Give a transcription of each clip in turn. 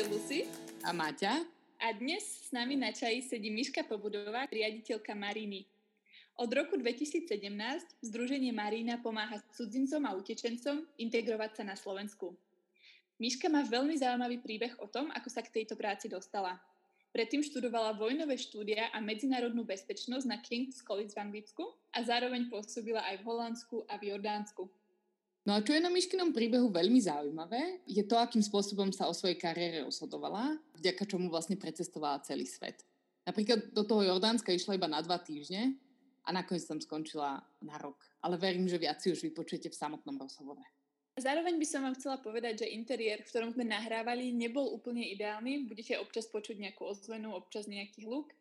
je Lucy. A Maťa. A dnes s nami na čaji sedí Miška Pobudová, riaditeľka Mariny. Od roku 2017 Združenie Marína pomáha cudzincom a utečencom integrovať sa na Slovensku. Miška má veľmi zaujímavý príbeh o tom, ako sa k tejto práci dostala. Predtým študovala vojnové štúdia a medzinárodnú bezpečnosť na King's College v Anglicku a zároveň pôsobila aj v Holandsku a v Jordánsku. No a čo je na Myškinom príbehu veľmi zaujímavé, je to, akým spôsobom sa o svojej kariére rozhodovala, vďaka čomu vlastne precestovala celý svet. Napríklad do toho Jordánska išla iba na dva týždne a nakoniec tam skončila na rok. Ale verím, že viac si už vypočujete v samotnom rozhovore. Zároveň by som vám chcela povedať, že interiér, v ktorom sme nahrávali, nebol úplne ideálny. Budete občas počuť nejakú ozvenu, občas nejaký hluk.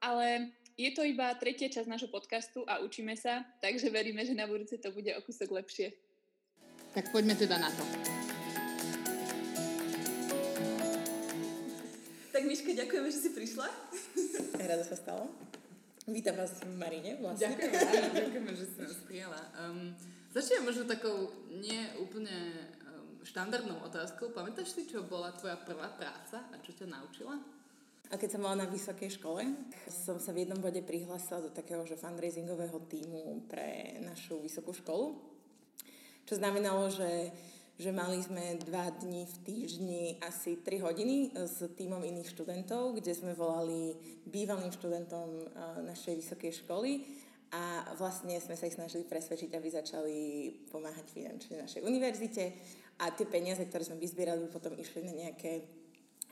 Ale je to iba tretia časť nášho podcastu a učíme sa, takže veríme, že na budúce to bude o kúsok lepšie. Tak poďme teda na to. Tak Miška, ďakujeme, že si prišla. Rada sa stalo. Vítam vás v Marine vlastne. Ďakujeme, ďakujeme, že si nás prijala. Um, začnem možno takou nie úplne um, štandardnou otázkou. Pamätáš si, čo bola tvoja prvá práca a čo ťa naučila? A keď som bola na vysokej škole, som sa v jednom bode prihlásila do takého že fundraisingového týmu pre našu vysokú školu čo znamenalo, že, že mali sme dva dni v týždni asi 3 hodiny s týmom iných študentov, kde sme volali bývalým študentom eh, našej vysokej školy. A vlastne sme sa ich snažili presvedčiť, aby začali pomáhať finančne našej univerzite. A tie peniaze, ktoré sme vyzbierali, potom išli na nejaké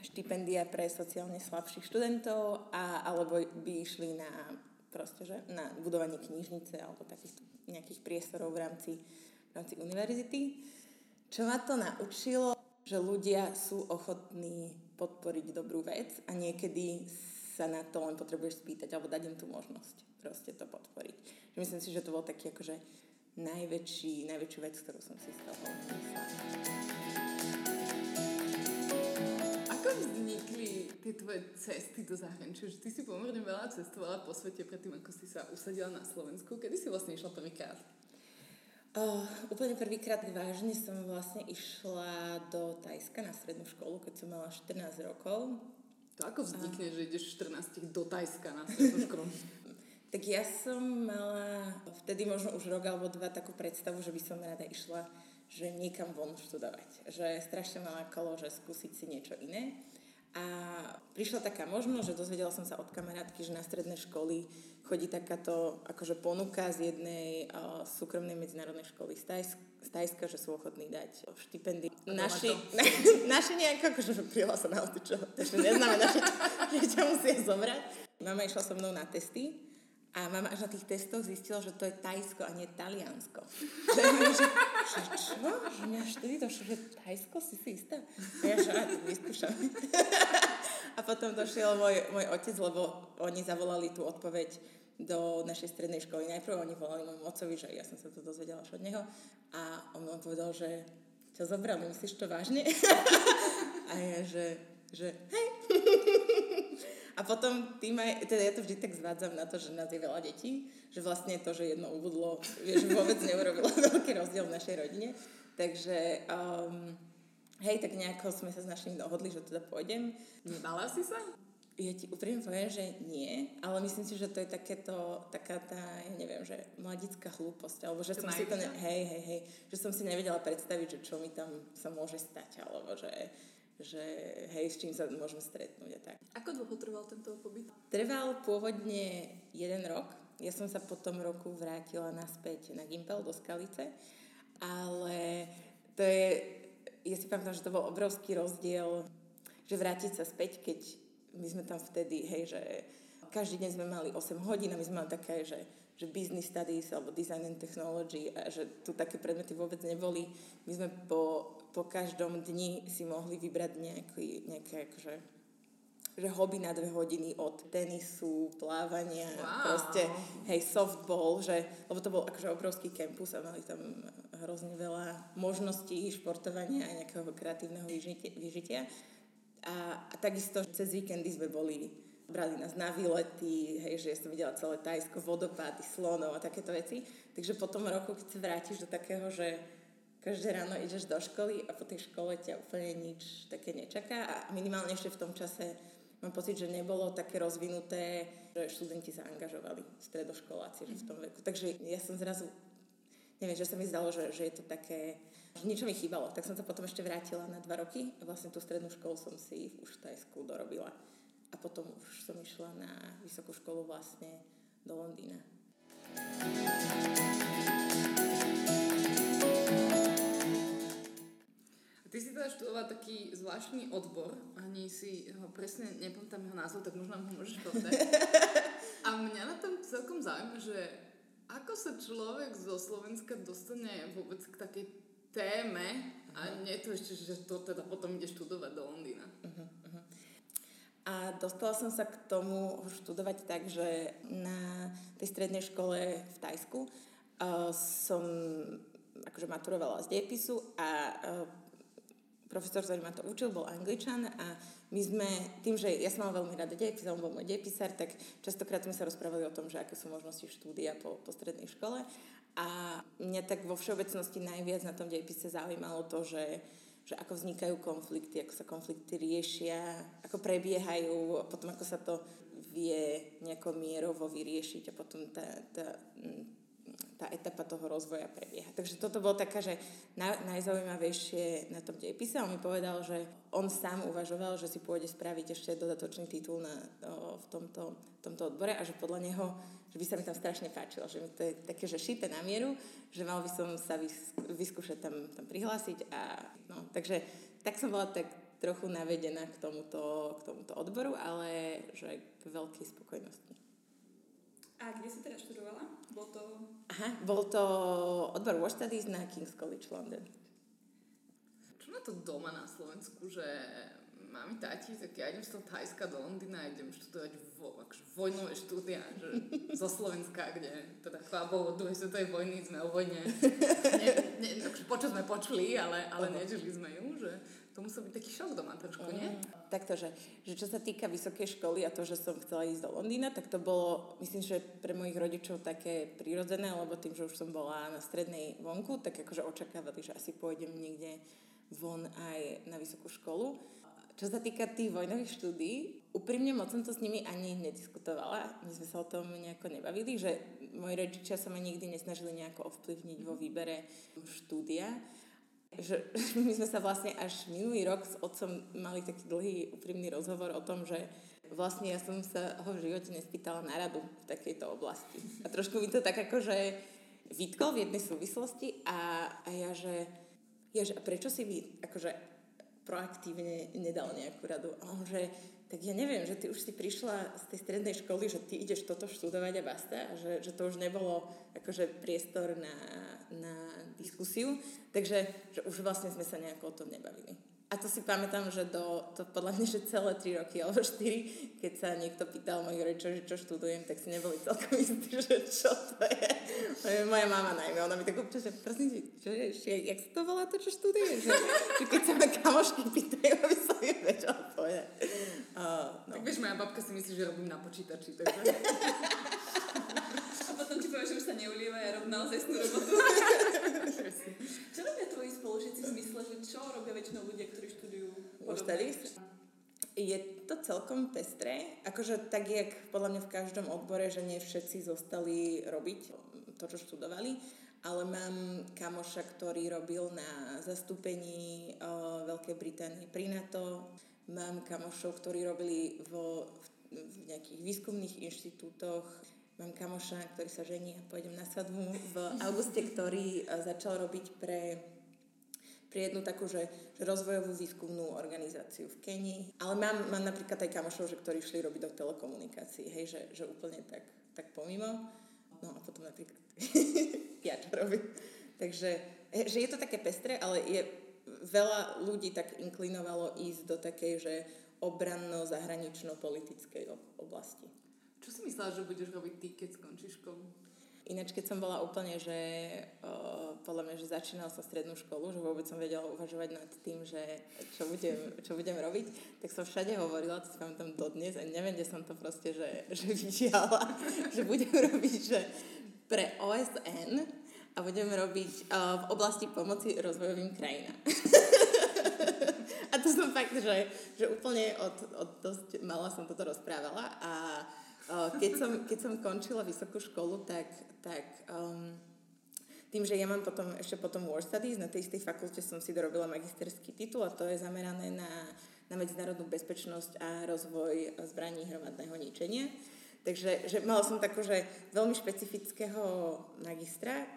štipendia pre sociálne slabších študentov a, alebo by išli na, proste, že, na budovanie knižnice alebo takých nejakých priestorov v rámci v rámci univerzity. Čo ma to naučilo, že ľudia sú ochotní podporiť dobrú vec a niekedy sa na to len potrebuješ spýtať alebo dať im tú možnosť proste to podporiť. Myslím si, že to bol taký akože najväčší, najväčšiu vec, ktorú som si z toho. Ako vznikli tie tvoje cesty do zahraničia? Že ty si pomerne veľa cestovala po svete predtým, ako si sa usadila na Slovensku. Kedy si vlastne išla prvýkrát? Uh, úplne prvýkrát vážne som vlastne išla do Tajska na strednú školu, keď som mala 14 rokov. To ako vznikne, uh, že ideš 14 do Tajska na strednú školu? tak ja som mala vtedy možno už rok alebo dva takú predstavu, že by som rada išla že niekam von študovať. Že strašne mala kolo, že skúsiť si niečo iné. A prišla taká možnosť, že dozvedela som sa od kamarátky, že na stredné školy chodí takáto akože ponuka z jednej uh, súkromnej medzinárodnej školy z, Tajsk, z Tajska, že sú ochotní dať štipendy. Naši, na, naši nejako, akože prijela sa na čo ešte neznamená, že, že ťa musia zobrať. Mama išla so mnou na testy a mama až na tých testoch zistila, že to je Tajsko a nie Taliansko. Že, že, že čo? Že mňa vtedy došlo, že Tajsko si si istá? A ja že, vyskúšam. a potom došiel môj, môj otec, lebo oni zavolali tú odpoveď do našej strednej školy. Najprv oni volali môjmu otcovi, že ja som sa to dozvedela od neho. A on mi povedal, že čo zobral, myslíš to vážne? a ja, že, že hej. A potom tým aj, teda ja to vždy tak zvádzam na to, že nás je veľa detí, že vlastne to, že jedno ubudlo, vieš, vôbec neurobilo veľký rozdiel v našej rodine. Takže um, hej, tak nejako sme sa s našimi dohodli, že teda pôjdem. Nebala si sa? Ja ti úprimne poviem, že nie, ale myslím si, že to je takéto, taká tá, ja neviem, že mladická hlúposť, alebo že som si to, ne, hej, hej, hej, že som si nevedela predstaviť, že čo mi tam sa môže stať, alebo že že hej, s čím sa môžeme stretnúť a tak. Ako dlho trval tento pobyt? Trval pôvodne jeden rok. Ja som sa po tom roku vrátila naspäť na Gimpel do Skalice, ale to je, ja si pamätám, že to bol obrovský rozdiel, že vrátiť sa späť, keď my sme tam vtedy, hej, že každý deň sme mali 8 hodín a my sme mali také, že, že business studies alebo design and technology a že tu také predmety vôbec neboli. My sme po po každom dni si mohli vybrať nejaký, nejaké akože, že hobby na dve hodiny od tenisu, plávania, wow. proste, hej, softball, že, lebo to bol akože obrovský kampus a mali tam hrozne veľa možností športovania a nejakého kreatívneho vyžitia. A, a takisto cez víkendy sme boli, brali nás na výlety, hej, že ja som videla celé Tajsko, vodopády, slonov a takéto veci. Takže po tom roku, keď sa vrátiš do takého, že každé ráno ideš do školy a po tej škole ťa úplne nič také nečaká a minimálne ešte v tom čase mám pocit, že nebolo také rozvinuté, že študenti sa angažovali, stredoškoláci, že v tom veku. Takže ja som zrazu, neviem, že sa mi zdalo, že, že je to také, že niečo mi chýbalo. Tak som sa potom ešte vrátila na dva roky a vlastne tú strednú školu som si už v Tajsku dorobila. A potom už som išla na vysokú školu vlastne do Londýna. Ty si teda študovala taký zvláštny odbor, ani si ho presne nepamätám jeho názov, tak možno ho môžeš povedať. A mňa na tom celkom zaujíma, že ako sa človek zo Slovenska dostane vôbec k takej téme a nie to ešte, že to teda potom ide študovať do Londýna. Uh-huh, uh-huh. A dostala som sa k tomu študovať tak, že na tej strednej škole v Tajsku uh, som akože maturovala z dejepisu a uh, profesor, ktorý ma to učil, bol angličan a my sme, tým, že ja som mala veľmi rada dejepis, on bol môj dejepisár, tak častokrát sme sa rozprávali o tom, že aké sú možnosti štúdia po, po strednej škole. A mňa tak vo všeobecnosti najviac na tom dejepise zaujímalo to, že že ako vznikajú konflikty, ako sa konflikty riešia, ako prebiehajú, a potom ako sa to vie nejako mierovo vyriešiť a potom tá, tá, tá etapa toho rozvoja prebieha. Takže toto bolo taká, že na, najzaujímavejšie na tom dejepise. On mi povedal, že on sám uvažoval, že si pôjde spraviť ešte dodatočný titul na, o, v tomto, tomto odbore a že podľa neho, že by sa mi tam strašne páčilo, že mi to je také, že šité na mieru, že mal by som sa vys, vyskúšať tam, tam prihlásiť a no, takže tak som bola tak trochu navedená k tomuto, k tomuto odboru, ale že k veľkej spokojnosti. A kde si teda študovala? Bol to... Aha, bol to odbor War Studies na King's College London. Čo na to doma na Slovensku, že mami, tati, tak ja idem z toho Thajska do Londýna a idem študovať vo, akože vojnové štúdia, že zo Slovenska, kde teda chvála Bohu, od druhej svetovej vojny sme o vojne. Ne, ne, akože počo sme počuli, ale, ale nežili sme ju, že to musel byť taký šok doma trošku, nie? Mm. Takto, že, že čo sa týka vysokej školy a to, že som chcela ísť do Londýna, tak to bolo, myslím, že pre mojich rodičov také prirodzené, lebo tým, že už som bola na strednej vonku, tak akože očakávali, že asi pôjdem niekde von aj na vysokú školu. Čo sa týka tých vojnových štúdí, úprimne moc som to s nimi ani nediskutovala. My sme sa o tom nejako nebavili, že moji rodičia sa ma nikdy nesnažili nejako ovplyvniť vo výbere štúdia že my sme sa vlastne až minulý rok s otcom mali taký dlhý úprimný rozhovor o tom, že vlastne ja som sa ho v živote nespýtala na radu v takejto oblasti. A trošku mi to tak akože vytkol v jednej súvislosti a, a ja, že, ja, že prečo si by akože proaktívne nedal nejakú radu? A on, že tak ja neviem, že ty už si prišla z tej strednej školy, že ty ideš toto študovať a basta, a že, že to už nebolo akože priestor na, na diskusiu, takže že už vlastne sme sa nejako o tom nebavili. A to si pamätám, že do, to podľa mňa, že celé 3 roky alebo 4, keď sa niekto pýtal mojich rodičov, že čo študujem, tak si neboli celkom istí, že čo to je. Moja mama najmä, ona mi tak občas, že prosím, čo je, že, jak sa to volá to, čo študuješ? Že, že keď sa ma kamošky pýtajú, aby som im vedela povedať. Uh, no. Tak vieš, moja babka si myslí, že robím na počítači, takže... A povie, že už sa neulieva, ja rob naozaj robotu. čo robia tvoji spolužiaci v zmysle, že čo robia väčšinou ľudia, ktorí študujú? Je to celkom pestré. Akože tak, jak podľa mňa v každom odbore, že nie všetci zostali robiť to, čo študovali, ale mám kamoša, ktorý robil na zastúpení o, Veľkej Británie pri NATO. Mám kamošov, ktorí robili vo, v, v nejakých výskumných inštitútoch. Mám kamoša, ktorý sa žení a pôjdem na svadbu v auguste, ktorý začal robiť pre pri jednu takú, že, že rozvojovú výskumnú organizáciu v Kenii. Ale mám, mám napríklad aj kamošov, že, ktorí šli robiť do telekomunikácií, hej, že, že úplne tak, tak pomimo. No a potom napríklad ja čo robím. Takže že je to také pestré, ale je veľa ľudí tak inklinovalo ísť do takej, že obranno-zahranično-politickej oblasti. Čo si myslela, že budeš robiť ty, keď skončíš školu? Ináč, keď som bola úplne, že o, podľa mňa, že začínala som strednú školu, že vôbec som vedela uvažovať nad tým, že čo budem, čo budem robiť, tak som všade hovorila, to si pamätám dodnes a neviem, kde som to proste, že, že vyžiala, že budem robiť, že pre OSN a budem robiť uh, v oblasti pomoci rozvojovým krajinám. a to som fakt, že, že úplne od, od dosť mala som toto rozprávala a uh, keď, som, keď som končila vysokú školu, tak, tak um, tým, že ja mám potom ešte potom War Studies, na tej istej fakulte som si dorobila magisterský titul a to je zamerané na, na medzinárodnú bezpečnosť a rozvoj zbraní hromadného ničenia. Takže že mala som takú, že veľmi špecifického magistra,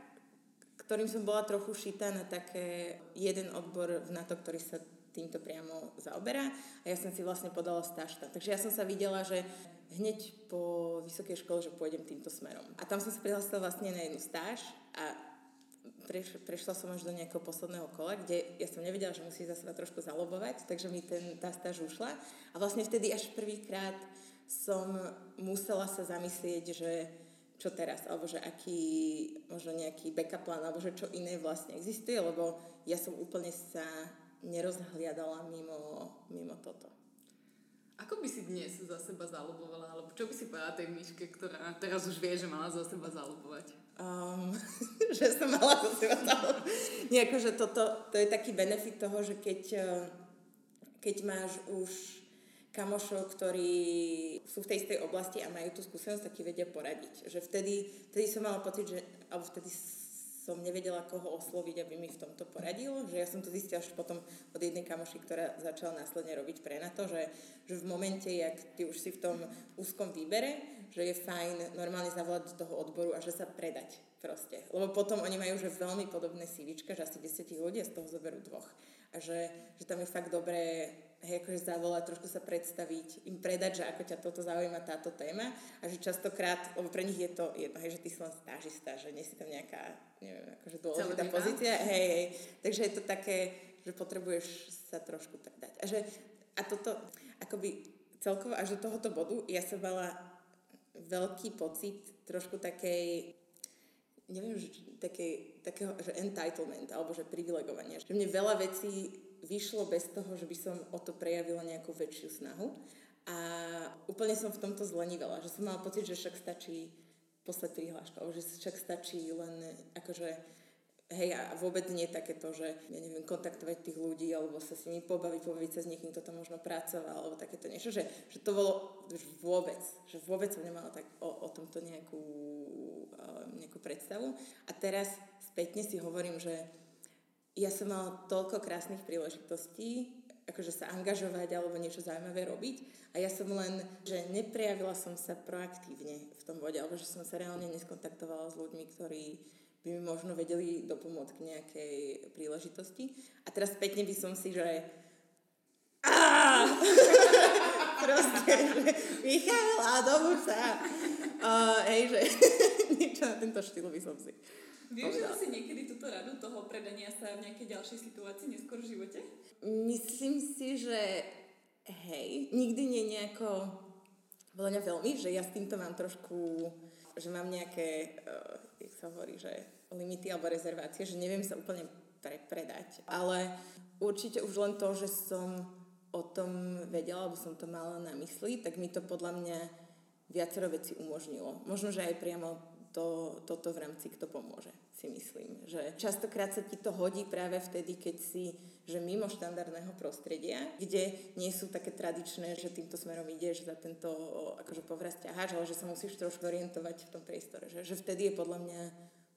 ktorým som bola trochu šitá na také jeden odbor v NATO, ktorý sa týmto priamo zaoberá a ja som si vlastne podala stáž Takže ja som sa videla, že hneď po vysokej škole, že pôjdem týmto smerom. A tam som sa prihlásila vlastne na jednu stáž a preš, prešla som až do nejakého posledného kola, kde ja som nevedela, že musí za seba trošku zalobovať, takže mi ten, tá stáž ušla. A vlastne vtedy až prvýkrát som musela sa zamyslieť, že čo teraz, alebo že aký, možno nejaký backup plán, alebo že čo iné vlastne existuje, lebo ja som úplne sa nerozhliadala mimo, mimo toto. Ako by si dnes za seba zalubovala, alebo čo by si povedala tej myške, ktorá teraz už vie, že mala za seba zalubovať? Um, že som mala za seba zalubovať. Nie, akože toto, to je taký benefit toho, že keď, eh, keď máš už kamošov, ktorí sú v tej istej oblasti a majú tú skúsenosť, taký vedia poradiť. Že vtedy, vtedy som mala pocit, že, alebo vtedy som nevedela, koho osloviť, aby mi v tomto poradil. Že ja som to zistila až potom od jednej kamoši, ktorá začala následne robiť pre na to, že, že v momente, jak ty už si v tom úzkom výbere, že je fajn normálne zavolať do toho odboru a že sa predať proste. Lebo potom oni majú že veľmi podobné CVčka, že asi 10 ľudí a z toho zoberú dvoch. A že, že tam je fakt dobré hej, akože zavolať, trošku sa predstaviť, im predať, že ako ťa toto zaujíma táto téma a že častokrát, lebo pre nich je to jedno, hej, že ty si len stážista, že nie si tam nejaká, neviem, akože dôležitá pozícia, hej, hej, takže je to také, že potrebuješ sa trošku predať. A že, a toto, akoby celkovo až do tohoto bodu ja som mala veľký pocit trošku takej neviem, že takej, takého, že entitlement, alebo že privilegovania. Že mne veľa vecí vyšlo bez toho, že by som o to prejavila nejakú väčšiu snahu. A úplne som v tomto zlenivela, že som mala pocit, že však stačí poslať prihlášku, alebo že však stačí len akože hej, a vôbec nie takéto, že ja neviem, kontaktovať tých ľudí, alebo sa s nimi pobaviť, pobaviť sa s niekým, kto tam možno pracoval, alebo takéto niečo, že, že to bolo už vôbec, že vôbec som nemala tak o, o tomto nejakú, nejakú predstavu. A teraz spätne si hovorím, že ja som mala toľko krásnych príležitostí, akože sa angažovať alebo niečo zaujímavé robiť a ja som len, že neprejavila som sa proaktívne v tom bode, alebo že som sa reálne neskontaktovala s ľuďmi, ktorí by mi možno vedeli dopomôcť k nejakej príležitosti. A teraz spätne by som si, že proste, že Michaela, dobu sa. Uh, hej, že niečo na tento štýl by som si Využila si niekedy túto radu toho predania sa v nejakej ďalšej situácii neskôr v živote? Myslím si, že hej, nikdy nie nejako podľa mňa veľmi, že ja s týmto mám trošku, že mám nejaké, uh, jak sa hovorí, že limity alebo rezervácie, že neviem sa úplne pre, predať. Ale určite už len to, že som o tom vedela, alebo som to mala na mysli, tak mi to podľa mňa viacero veci umožnilo. Možno, že aj priamo to, toto v rámci Kto pomôže, si myslím. Že častokrát sa ti to hodí práve vtedy, keď si že mimo štandardného prostredia, kde nie sú také tradičné, že týmto smerom ideš, za tento akože povraz ťaháš, ale že sa musíš trošku orientovať v tom priestore. Že, že vtedy je podľa mňa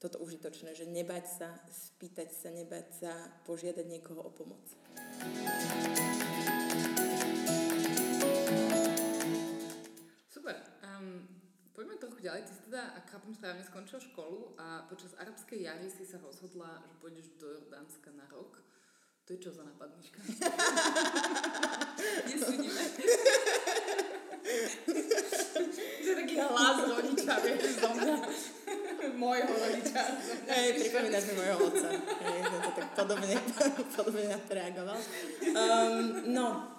toto užitočné, že nebať sa, spýtať sa, nebať sa, požiadať niekoho o pomoc. Poďme trochu ďalej. Ty si teda, ak chápem správne, skončil školu a počas arabskej jary si sa rozhodla, že pôjdeš do Jordánska na rok. To je čo za nápad, Miška? Nesúdime. to je taký hlas rodiča, vieš, zo mňa. Mojho rodiča. Hej, pripomínaš mi mojho otca. Hej, to tak podobne, podobne na to reagoval. Um, no,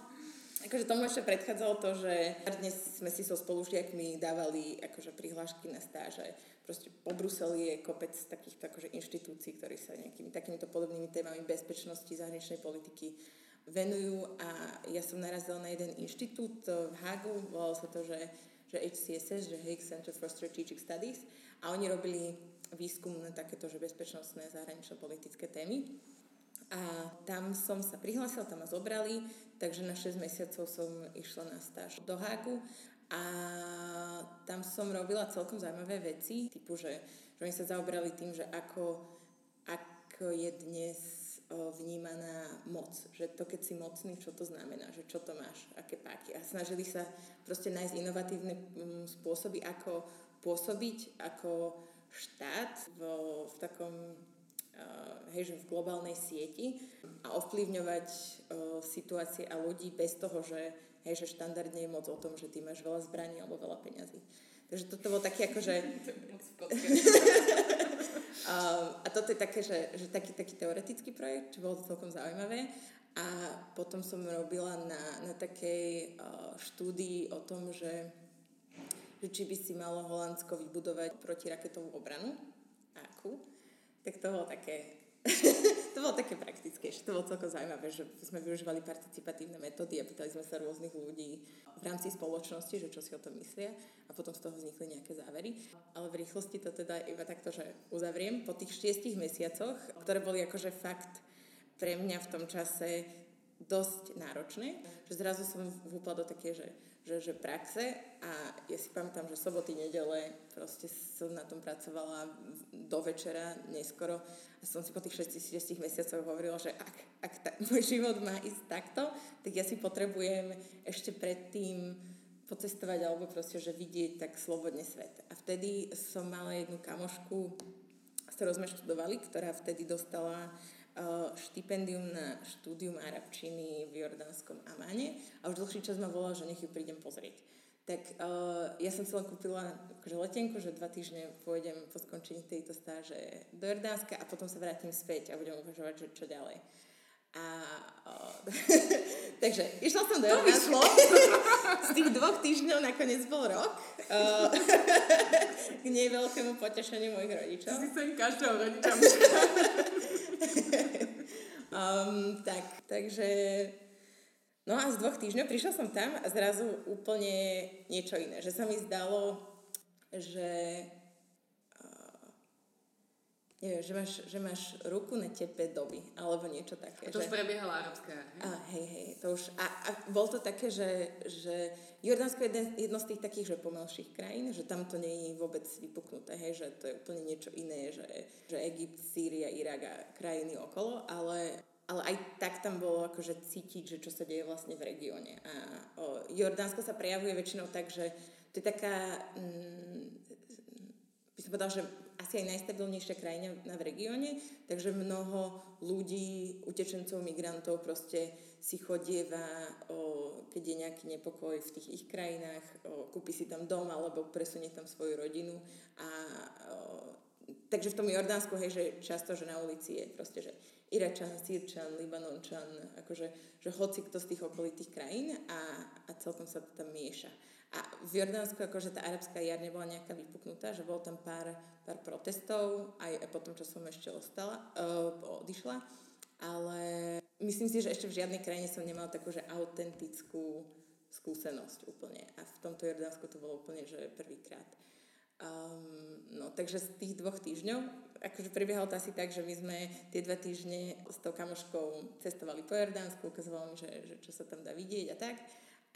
Akože tomu ešte predchádzalo to, že dnes sme si so spolužiakmi dávali akože prihlášky na stáže. Proste po Bruseli je kopec takýchto akože inštitúcií, ktorí sa nejakými takýmito podobnými témami bezpečnosti, zahraničnej politiky venujú a ja som narazila na jeden inštitút v Hagu, volalo sa to, že, že HCSS, že Hague Center for Strategic Studies a oni robili výskum na takéto, že bezpečnostné zahranično-politické témy. A tam som sa prihlásila, tam ma zobrali, takže na 6 mesiacov som išla na stáž do Hágu a tam som robila celkom zaujímavé veci, typu, že, že oni sa zaobrali tým, že ako, ako je dnes vnímaná moc. Že to, keď si mocný, čo to znamená, že čo to máš, aké páky. A snažili sa proste nájsť inovatívne mm, spôsoby, ako pôsobiť ako štát v, v takom hej, že v globálnej sieti a ovplyvňovať uh, situácie a ľudí bez toho, že, hej, že štandardne je moc o tom, že ty máš veľa zbraní alebo veľa peňazí. Takže toto bolo také ako, že... a toto je také, že, že taký, taký teoretický projekt, čo bolo celkom zaujímavé. A potom som robila na, na takej uh, štúdii o tom, že, že či by si malo Holandsko vybudovať protiraketovú obranu. Akú? Tak to bolo také to bolo také praktické, že to bolo celkom zaujímavé, že sme využívali participatívne metódy a pýtali sme sa rôznych ľudí v rámci spoločnosti, že čo si o tom myslia a potom z toho vznikli nejaké závery. Ale v rýchlosti to teda iba takto, že uzavriem. Po tých šiestich mesiacoch, ktoré boli akože fakt pre mňa v tom čase dosť náročné, že zrazu som vúpla do také, že že, že praxe a ja si pamätám, že soboty, nedele proste som na tom pracovala do večera, neskoro a som si po tých 6 mesiacoch hovorila, že ak, ak ta, môj život má ísť takto, tak ja si potrebujem ešte predtým pocestovať alebo proste, že vidieť tak slobodne svet. A vtedy som mala jednu kamošku, s ktorou sme študovali, ktorá vtedy dostala štipendium na štúdium arabčiny v jordánskom Amane a už dlhší čas ma volala, že nech ju prídem pozrieť. Tak uh, ja som si len kúpila akože letenku, že dva týždne pôjdem po skončení tejto stáže do Jordánska a potom sa vrátim späť a budem uvažovať, že čo ďalej. A, uh, takže išla som do Jordánska. Z tých dvoch týždňov nakoniec bol rok. Uh, k veľkému potešeniu mojich rodičov. Si sem každého rodiča um, tak, takže... No a z dvoch týždňov prišla som tam a zrazu úplne niečo iné. Že sa mi zdalo, že neviem, že máš, že máš ruku na tepe doby, alebo niečo také. A to že... už prebiehala arabská hej? A, hej, hej, to už, a, a bol to také, že, že Jordánsko je jedno z tých takých, že pomalších krajín, že tam to nie je vôbec vypuknuté, hej, že to je úplne niečo iné, že, že Egypt, Sýria, Irak a krajiny okolo, ale, ale aj tak tam bolo akože cítiť, že čo sa deje vlastne v regióne. A o, Jordánsko sa prejavuje väčšinou tak, že to je taká, mm, by som povedal, že asi aj najstabilnejšia krajina v regióne, takže mnoho ľudí, utečencov, migrantov proste si chodieva, o, keď je nejaký nepokoj v tých ich krajinách, o, kúpi si tam dom alebo presunie tam svoju rodinu a o, takže v tom Jordánsku, hej, že často, že na ulici je proste, že Iračan, Sýrčan, Libanončan, akože, že hoci kto z tých okolitých krajín a, a celkom sa to tam mieša. A v Jordánsku akože tá arabská jar nebola nejaká vypuknutá, že bolo tam pár, pár protestov, aj potom, čo som ešte ostala, uh, odišla, ale myslím si, že ešte v žiadnej krajine som nemala takú, že autentickú skúsenosť úplne. A v tomto Jordánsku to bolo úplne, že prvýkrát. Um, no, takže z tých dvoch týždňov, akože prebiehalo to asi tak, že my sme tie dva týždne s tou kamoškou cestovali po Jordánsku, ukazovalo mi, že, že čo sa tam dá vidieť a tak.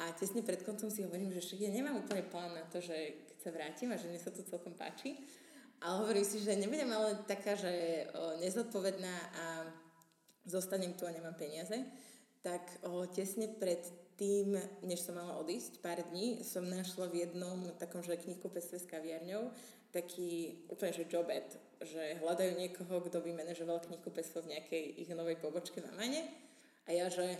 A tesne pred koncom si hovorím, že však ja nemám úplne plán na to, že keď sa vrátim a že mne sa to celkom páči. Ale hovorím si, že nebudem ale taká, že o, nezodpovedná a zostanem tu a nemám peniaze. Tak o, tesne pred tým, než som mala odísť, pár dní, som našla v jednom takom, že knihkupectve s kaviarňou taký úplne, že job ad, že hľadajú niekoho, kto by manažoval knihkupectvo v nejakej ich novej pobočke na Mane. A ja, že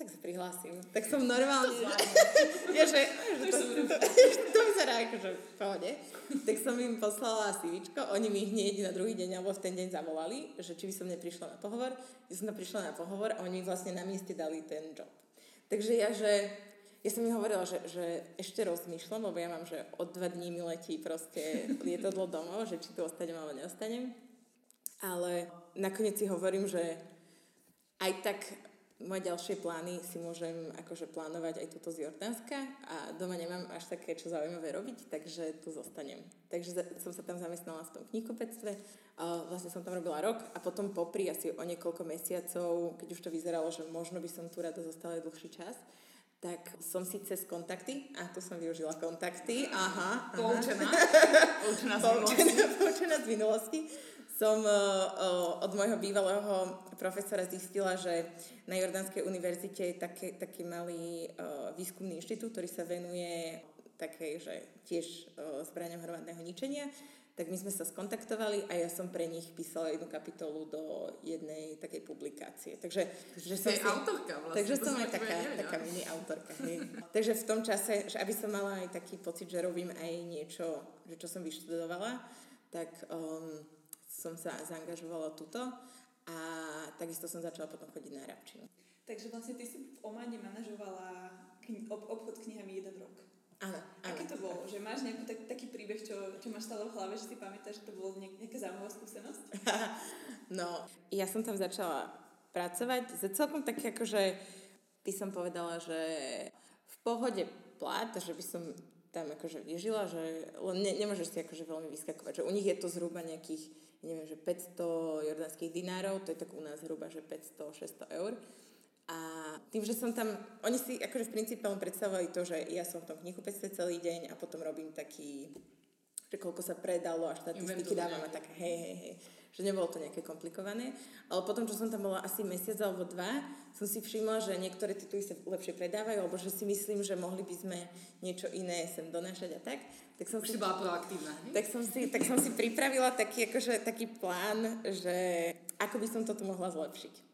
tak sa prihlásim. Tak som normálne... To ja, že, že to, to, to vyzerá ako, že v pohode. Tak som im poslala CVčko, oni mi hneď na druhý deň alebo v ten deň zavolali, že či by som neprišla na pohovor. Ja som prišla na pohovor a oni vlastne na mieste dali ten job. Takže ja, že ja som mi hovorila, že, že ešte rozmýšľam, lebo ja mám, že od dva dní mi letí proste lietadlo domov, že či tu ostanem alebo neostanem. Ale nakoniec si hovorím, že aj tak moje ďalšie plány si môžem akože plánovať aj túto z Jordánska a doma nemám až také čo zaujímavé robiť, takže tu zostanem. Takže som sa tam zamestnala v tom knihkupectve, vlastne som tam robila rok a potom popri asi o niekoľko mesiacov, keď už to vyzeralo, že možno by som tu rada zostala aj dlhší čas, tak som si cez kontakty, a tu som využila kontakty, aha. aha. Poučená. Poučená z minulosti. Poučená z minulosti som uh, uh, od môjho bývalého profesora zistila, že na Jordánskej univerzite je také, taký malý uh, výskumný inštitút, ktorý sa venuje také, že tiež zbraniam hromadného ničenia. Tak my sme sa skontaktovali a ja som pre nich písala jednu kapitolu do jednej takej publikácie. Takže, že som si, autorka vlastne. Takže som aj taká, taká mini autorka. Takže v tom čase, že aby som mala aj taký pocit, že robím aj niečo, že čo som vyštudovala, tak um, som sa zaangažovala tuto a takisto som začala potom chodiť na Arabčinu. Takže vlastne ty si v Omane manažovala kni- ob- obchod knihami jeden rok. Áno, Aké to bolo? Že máš nejaký tak, taký príbeh, čo, čo máš stále v hlave, že si pamätáš, že to bolo nejak, nejaká zaujímavá skúsenosť? no, ja som tam začala pracovať za celkom také akože by som povedala, že v pohode plat, že by som tam akože vyžila, že ne, nemôžeš si akože veľmi vyskakovať, že u nich je to zhruba nejakých neviem, že 500 jordánskych dinárov, to je tak u nás zhruba, že 500-600 eur. A tým, že som tam, oni si akože v princípe len predstavovali to, že ja som v tom knihkupectve celý deň a potom robím taký, že koľko sa predalo a štatistiky dávam a tak hej, hej, hej že nebolo to nejaké komplikované. Ale potom, čo som tam bola asi mesiac alebo dva, som si všimla, že niektoré tituly sa lepšie predávajú, alebo že si myslím, že mohli by sme niečo iné sem donášať a tak. Tak som Už si bola proaktívna. Tak som, si, tak som si pripravila taký, akože, taký plán, že ako by som toto mohla zlepšiť.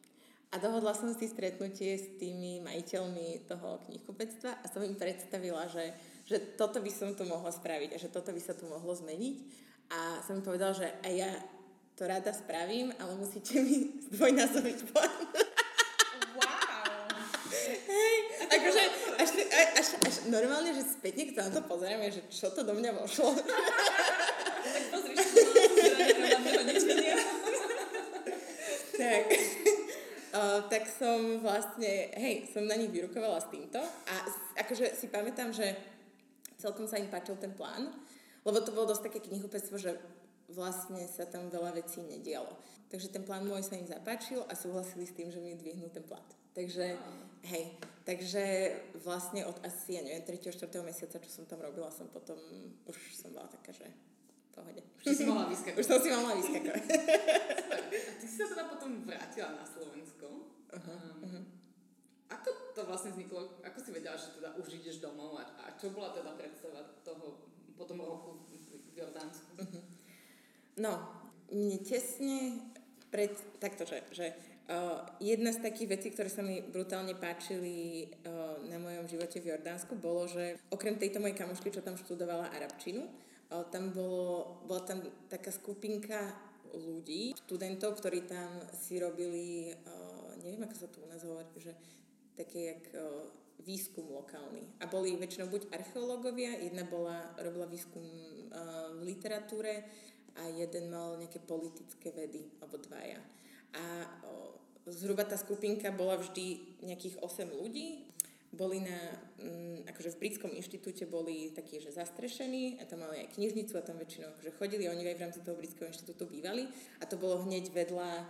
A dohodla som si stretnutie s tými majiteľmi toho knihkupectva a som im predstavila, že, že toto by som tu mohla spraviť a že toto by sa tu mohlo zmeniť. A som im povedala, že aj ja to rada spravím, ale musíte mi zdvojnásobiť plán. Wow. Hej, akože až, až, až, až normálne, že spätne, keď sa na to pozrieme, že čo to do mňa vošlo. tak pozri, Tak. Uh, tak som vlastne, hej, som na nich vyrukovala s týmto a akože si pamätám, že celkom sa im páčil ten plán, lebo to bolo dosť také knihupectvo, že vlastne sa tam veľa vecí nedialo. Takže ten plán môj sa im zapáčil a súhlasili s tým, že mi dvihnú ten plat. Takže, hej, takže vlastne od asi, ja neviem, 3. 4. mesiaca, čo som tam robila, som potom, už som bola taká, že pohode. Už si mohla vyskakovať. Už som si mohla vyskakovať. a ty si sa teda potom vrátila na Slovensko. Uh-huh, uh-huh. Ako to vlastne vzniklo? Ako si vedela, že teda už ideš domov a, a čo bola teda predstava toho po tom roku v Jordánsku? Uh-huh. No, mne tesne pred, takto, že, že uh, jedna z takých vecí, ktoré sa mi brutálne páčili uh, na mojom živote v Jordánsku, bolo, že okrem tejto mojej kamošky, čo tam študovala arabčinu, uh, tam bolo, bola tam taká skupinka ľudí, študentov, ktorí tam si robili, uh, neviem, ako sa to u nás hovorí, že také jak uh, výskum lokálny. A boli väčšinou buď archeológovia, jedna bola, robila výskum uh, v literatúre, a jeden mal nejaké politické vedy, alebo dvaja. A o, zhruba tá skupinka bola vždy nejakých 8 ľudí. Boli na, m, mm, akože v britskom inštitúte boli takí, že zastrešení a tam mali aj knižnicu a tam väčšinou akože chodili, oni aj v rámci toho britského inštitútu bývali a to bolo hneď vedľa,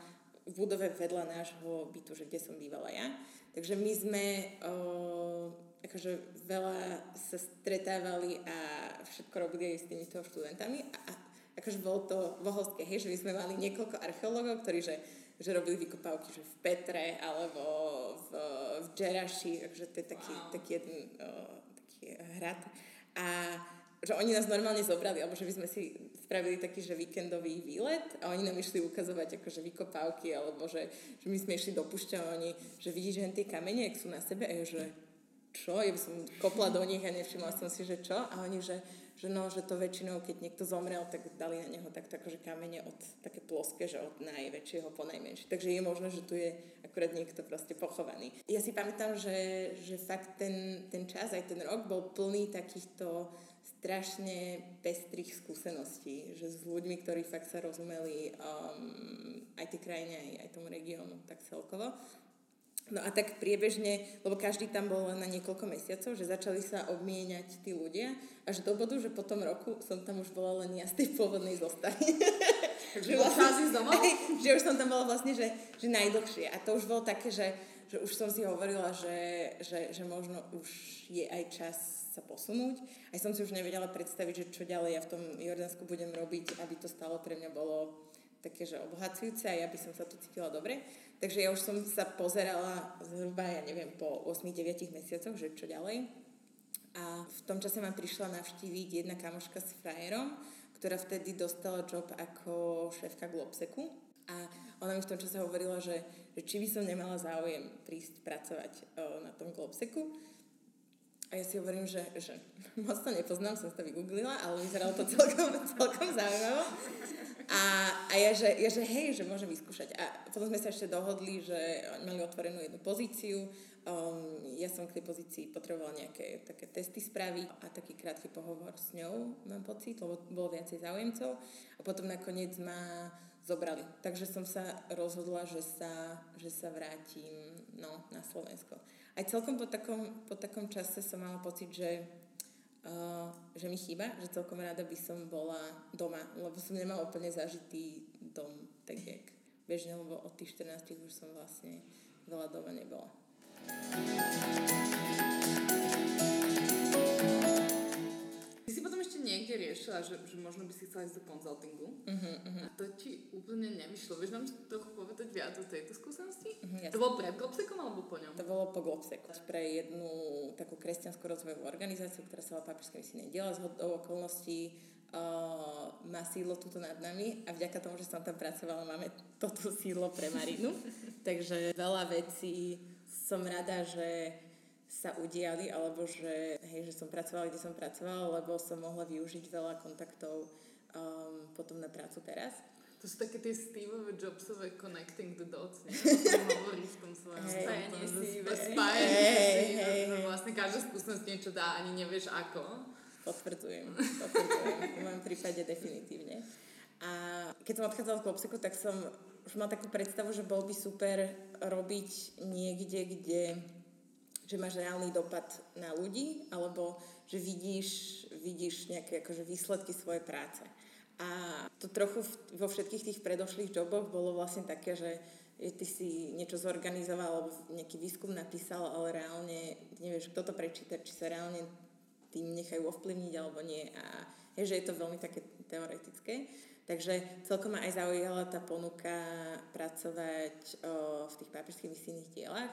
v budove vedľa nášho bytu, že kde som bývala ja. Takže my sme o, akože veľa sa stretávali a všetko robili aj s týmito študentami a, akože bolo to vohovské, hej, že my sme mali niekoľko archeológov, ktorí že, že robili vykopávky že v Petre alebo v, v Džeraši, akože to je taký, wow. taký jeden uh, taký hrad. A že oni nás normálne zobrali, alebo že by sme si spravili taký, že víkendový výlet a oni nám išli ukazovať akože vykopávky, alebo že, že my sme išli do pušťa a oni, že vidíš, že tie kamene, ak sú na sebe, a ja, že čo? Ja by som kopla do nich a nevšimla som si, že čo? A oni, že že no, že to väčšinou, keď niekto zomrel, tak dali na neho tak, akože kamene od také ploské, že od najväčšieho po najmenšie. Takže je možné, že tu je akurát niekto proste pochovaný. Ja si pamätám, že, že fakt ten, ten čas, aj ten rok bol plný takýchto strašne pestrých skúseností, že s ľuďmi, ktorí fakt sa rozumeli um, aj tej krajine, aj, aj tomu regiónu tak celkovo. No a tak priebežne, lebo každý tam bol len na niekoľko mesiacov, že začali sa obmieniať tí ľudia, až do bodu, že po tom roku som tam už bola len ja z tej pôvodnej zostavy. že, vlastne, že už som tam bola vlastne, že, že najdlhšie. A to už bolo také, že, že už som si hovorila, že, že, že možno už je aj čas sa posunúť. Aj som si už nevedela predstaviť, že čo ďalej ja v tom Jordánsku budem robiť, aby to stalo pre mňa bolo také, že obohacujúce a ja by som sa tu cítila dobre. Takže ja už som sa pozerala zhruba, ja neviem, po 8-9 mesiacoch, že čo ďalej. A v tom čase ma prišla navštíviť jedna kamoška s frajerom, ktorá vtedy dostala job ako šéfka Globseku. A ona mi v tom čase hovorila, že, že či by som nemala záujem prísť pracovať o, na tom Globseku. A ja si hovorím, že, že moc to nepoznám, som to vygooglila, ale vyzeralo to celkom, celkom zaujímavé. A, a ja, že, ja, že hej, že môžem vyskúšať. A potom sme sa ešte dohodli, že mali otvorenú jednu pozíciu. Um, ja som k tej pozícii potrebovala nejaké také testy spraviť a taký krátky pohovor s ňou, mám pocit, lebo bolo viacej záujemcov. A potom nakoniec ma zobrali. Takže som sa rozhodla, že sa, že sa vrátim no, na Slovensko. Aj celkom po takom, po takom čase som mala pocit, že uh, že mi chýba, že celkom rada by som bola doma, lebo som nemala úplne zažitý dom, tak jak bežne, lebo od tých 14 už som vlastne veľa doma nebola. Niekde riešila, že, že možno by si chcela ísť do konzultingu uh-huh, uh-huh. a to ti úplne nevyšlo. Vieš nám trochu povedať viac o tejto skúsenosti? Uh-huh, to bolo pred Globsekom alebo po ňom? To bolo po Globseku. Pre jednu takú kresťanskú rozvojovú organizáciu, ktorá sa volá Papežské misie diela z okolností uh, má sídlo tuto nad nami a vďaka tomu, že som tam pracovala, máme toto sídlo pre Marinu. Takže veľa vecí som rada, že sa udiali, alebo že, hej, že som pracovala, kde som pracovala, lebo som mohla využiť veľa kontaktov um, potom na prácu teraz. To sú také tie Steveové Jobsové connecting the dots, nie? hovorí v tom svojom spájanie si. Spájanie si. Vlastne každá skúsenosť niečo dá, ani nevieš ako. Potvrdzujem, potvrdzujem. v mojom prípade definitívne. A keď som odchádzala z Klopseku, tak som už mala takú predstavu, že bol by super robiť niekde, kde že máš reálny dopad na ľudí, alebo že vidíš, vidíš nejaké akože výsledky svojej práce. A to trochu vo všetkých tých predošlých joboch bolo vlastne také, že ty si niečo zorganizoval alebo nejaký výskum napísal, ale reálne nevieš, kto to prečíta, či sa reálne tým nechajú ovplyvniť alebo nie. A je, že je to veľmi také teoretické. Takže celkom ma aj zaujala tá ponuka pracovať o, v tých papierských misijných dielach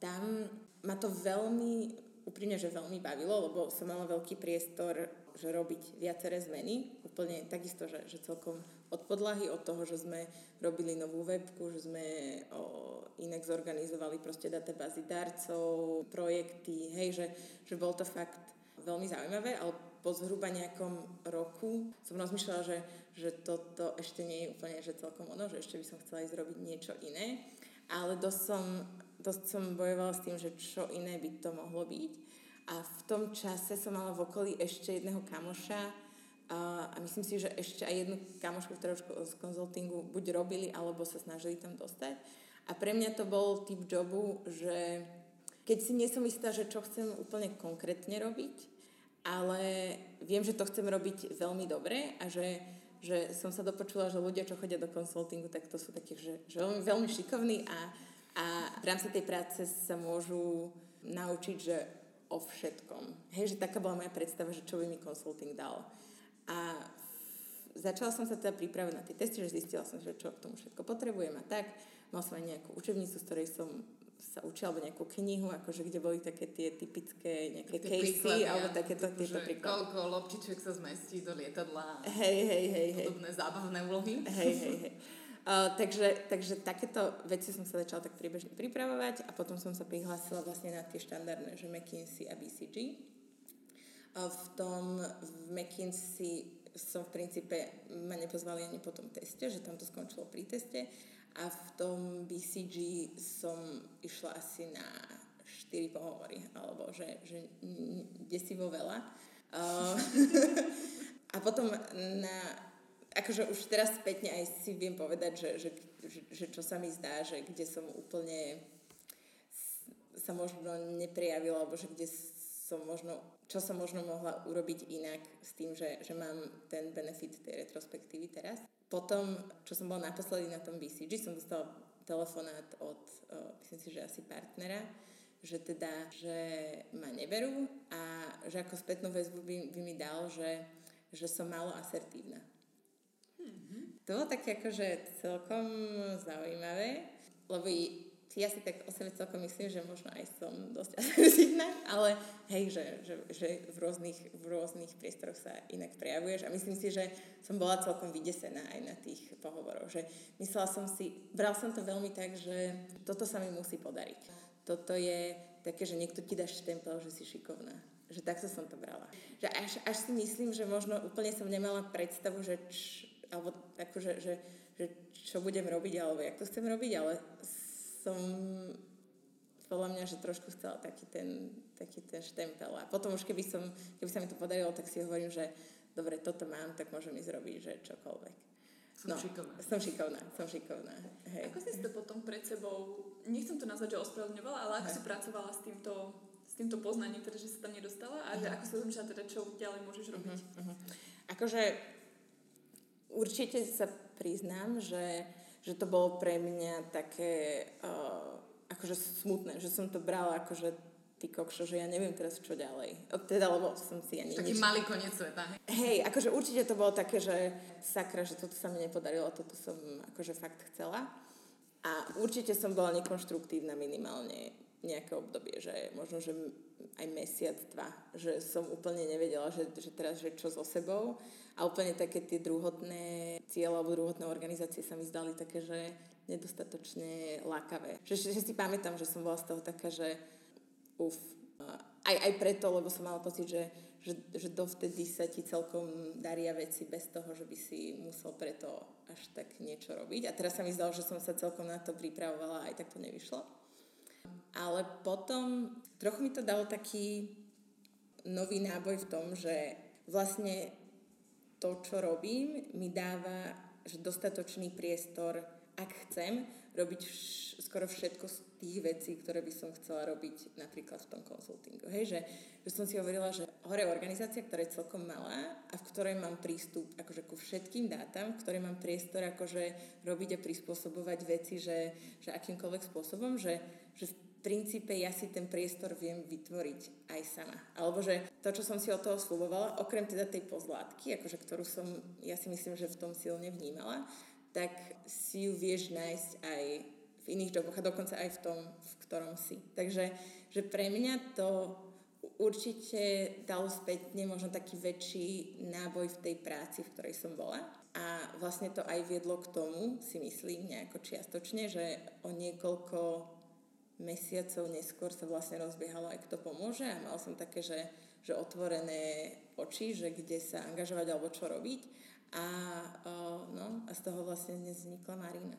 tam ma to veľmi, úprimne, že veľmi bavilo, lebo som mala veľký priestor, že robiť viaceré zmeny. Úplne takisto, že, že celkom od podlahy, od toho, že sme robili novú webku, že sme o, inak zorganizovali proste databázy darcov, projekty, hej, že, že bol to fakt veľmi zaujímavé, ale po zhruba nejakom roku som rozmýšľala, že, že toto ešte nie je úplne že celkom ono, že ešte by som chcela ísť robiť niečo iné, ale dosť som dosť som bojovala s tým, že čo iné by to mohlo byť. A v tom čase som mala v okolí ešte jedného kamoša a, myslím si, že ešte aj jednu kamošku, ktorú z konzultingu buď robili, alebo sa snažili tam dostať. A pre mňa to bol typ jobu, že keď si nie som istá, že čo chcem úplne konkrétne robiť, ale viem, že to chcem robiť veľmi dobre a že, že som sa dopočula, že ľudia, čo chodia do konsultingu, tak to sú takí, že, že veľmi, veľmi šikovní a a v rámci tej práce sa môžu naučiť, že o všetkom. Hej, že taká bola moja predstava, že čo by mi konsulting dal. A začala som sa teda pripravať na tie testy, že zistila som, že čo k tomu všetko potrebujem a tak. Mal som aj nejakú učebnicu, z ktorej som sa učila, alebo nejakú knihu, akože kde boli také tie typické nejaké tie casey, alebo takéto tieto príklady. Koľko loptiček sa zmestí do lietadla. Hej, hej, hej. Podobné hej. zábavné úlohy. Hej, hej, hej. Uh, takže, takže takéto veci som sa začala tak priebežne pripravovať a potom som sa prihlásila vlastne na tie štandardné, že McKinsey a BCG. Uh, v tom v McKinsey som v princípe, ma nepozvali ani po tom teste, že tam to skončilo pri teste a v tom BCG som išla asi na 4 pohovory, alebo že, že desivo veľa. Uh, a potom na akože už teraz spätne aj si viem povedať, že, že, že, že čo sa mi zdá, že kde som úplne sa možno neprejavilo, alebo že kde som možno, čo som možno mohla urobiť inak s tým, že, že mám ten benefit tej retrospektívy teraz. Potom, čo som bola naposledy na tom BCG, som dostala telefonát od, myslím si, že asi partnera, že teda, že ma neberú a že ako spätnú väzbu by, by mi dal, že, že som málo asertívna. To bolo také akože celkom zaujímavé, lebo ja si tak o sebe celkom myslím, že možno aj som dosť asertívna, ale hej, že, že, že v, rôznych, v rôznych priestoroch sa inak prejavuješ a myslím si, že som bola celkom vydesená aj na tých pohovoroch, že myslela som si, bral som to veľmi tak, že toto sa mi musí podariť. Toto je také, že niekto ti dá štempel, že si šikovná. Že takto som to brala. Že až, až si myslím, že možno úplne som nemala predstavu, že č, alebo akože, že, že čo budem robiť, alebo jak to chcem robiť, ale som podľa mňa, že trošku chcela taký ten, taký ten štempel. A potom už keby, som, keby sa mi to podarilo, tak si hovorím, že dobre, toto mám, tak môžem ísť robiť, že čokoľvek. Som no, šikovná. Som šikovná, som šikovná. Hej. Ako si to potom pred sebou, nechcem to nazvať, že ospravedlňovala, ale ako Hej. si pracovala s týmto, s týmto poznaním, teda, že sa tam nedostala a že ako si rozmýšľala teda, čo ďalej môžeš robiť? Uh-huh, uh-huh. Akože určite sa priznám, že že to bolo pre mňa také uh, akože smutné, že som to brala akože ty kokšo, že ja neviem teraz čo ďalej. Teda, lebo som si ani Taký nič... malý koniec sveta. Hej, akože určite to bolo také, že sakra, že toto sa mi nepodarilo, toto som akože fakt chcela. A určite som bola nekonštruktívna minimálne nejaké obdobie, že možno, že aj mesiac, dva, že som úplne nevedela, že, že teraz, že čo so sebou a úplne také tie druhotné cieľe alebo druhotné organizácie sa mi zdali také, že nedostatočne lákavé. Že, že si pamätám, že som bola z toho taká, že uf. Aj, aj preto, lebo som mala pocit, že, že, že dovtedy sa ti celkom daria veci bez toho, že by si musel preto až tak niečo robiť. A teraz sa mi zdalo, že som sa celkom na to pripravovala aj tak to nevyšlo. Ale potom trochu mi to dalo taký nový náboj v tom, že vlastne to, čo robím, mi dáva že dostatočný priestor, ak chcem, robiť vš- skoro všetko z tých vecí, ktoré by som chcela robiť napríklad v tom konsultingu. Hej, že, že som si hovorila, že hore organizácia, ktorá je celkom malá a v ktorej mám prístup akože ku všetkým dátam, v ktorej mám priestor akože robiť a prispôsobovať veci, že, že akýmkoľvek spôsobom, že, že v princípe ja si ten priestor viem vytvoriť aj sama. Alebo že to, čo som si od toho slubovala, okrem teda tej pozlátky, akože ktorú som, ja si myslím, že v tom silne vnímala, tak si ju vieš nájsť aj v iných joboch a dokonca aj v tom, v ktorom si. Takže že pre mňa to určite dalo spätne možno taký väčší náboj v tej práci, v ktorej som bola. A vlastne to aj viedlo k tomu, si myslím nejako čiastočne, že o niekoľko mesiacov neskôr sa vlastne rozbiehalo aj kto pomôže a mal som také, že, že otvorené oči, že kde sa angažovať alebo čo robiť a, no, a z toho vlastne dnes vznikla Marina.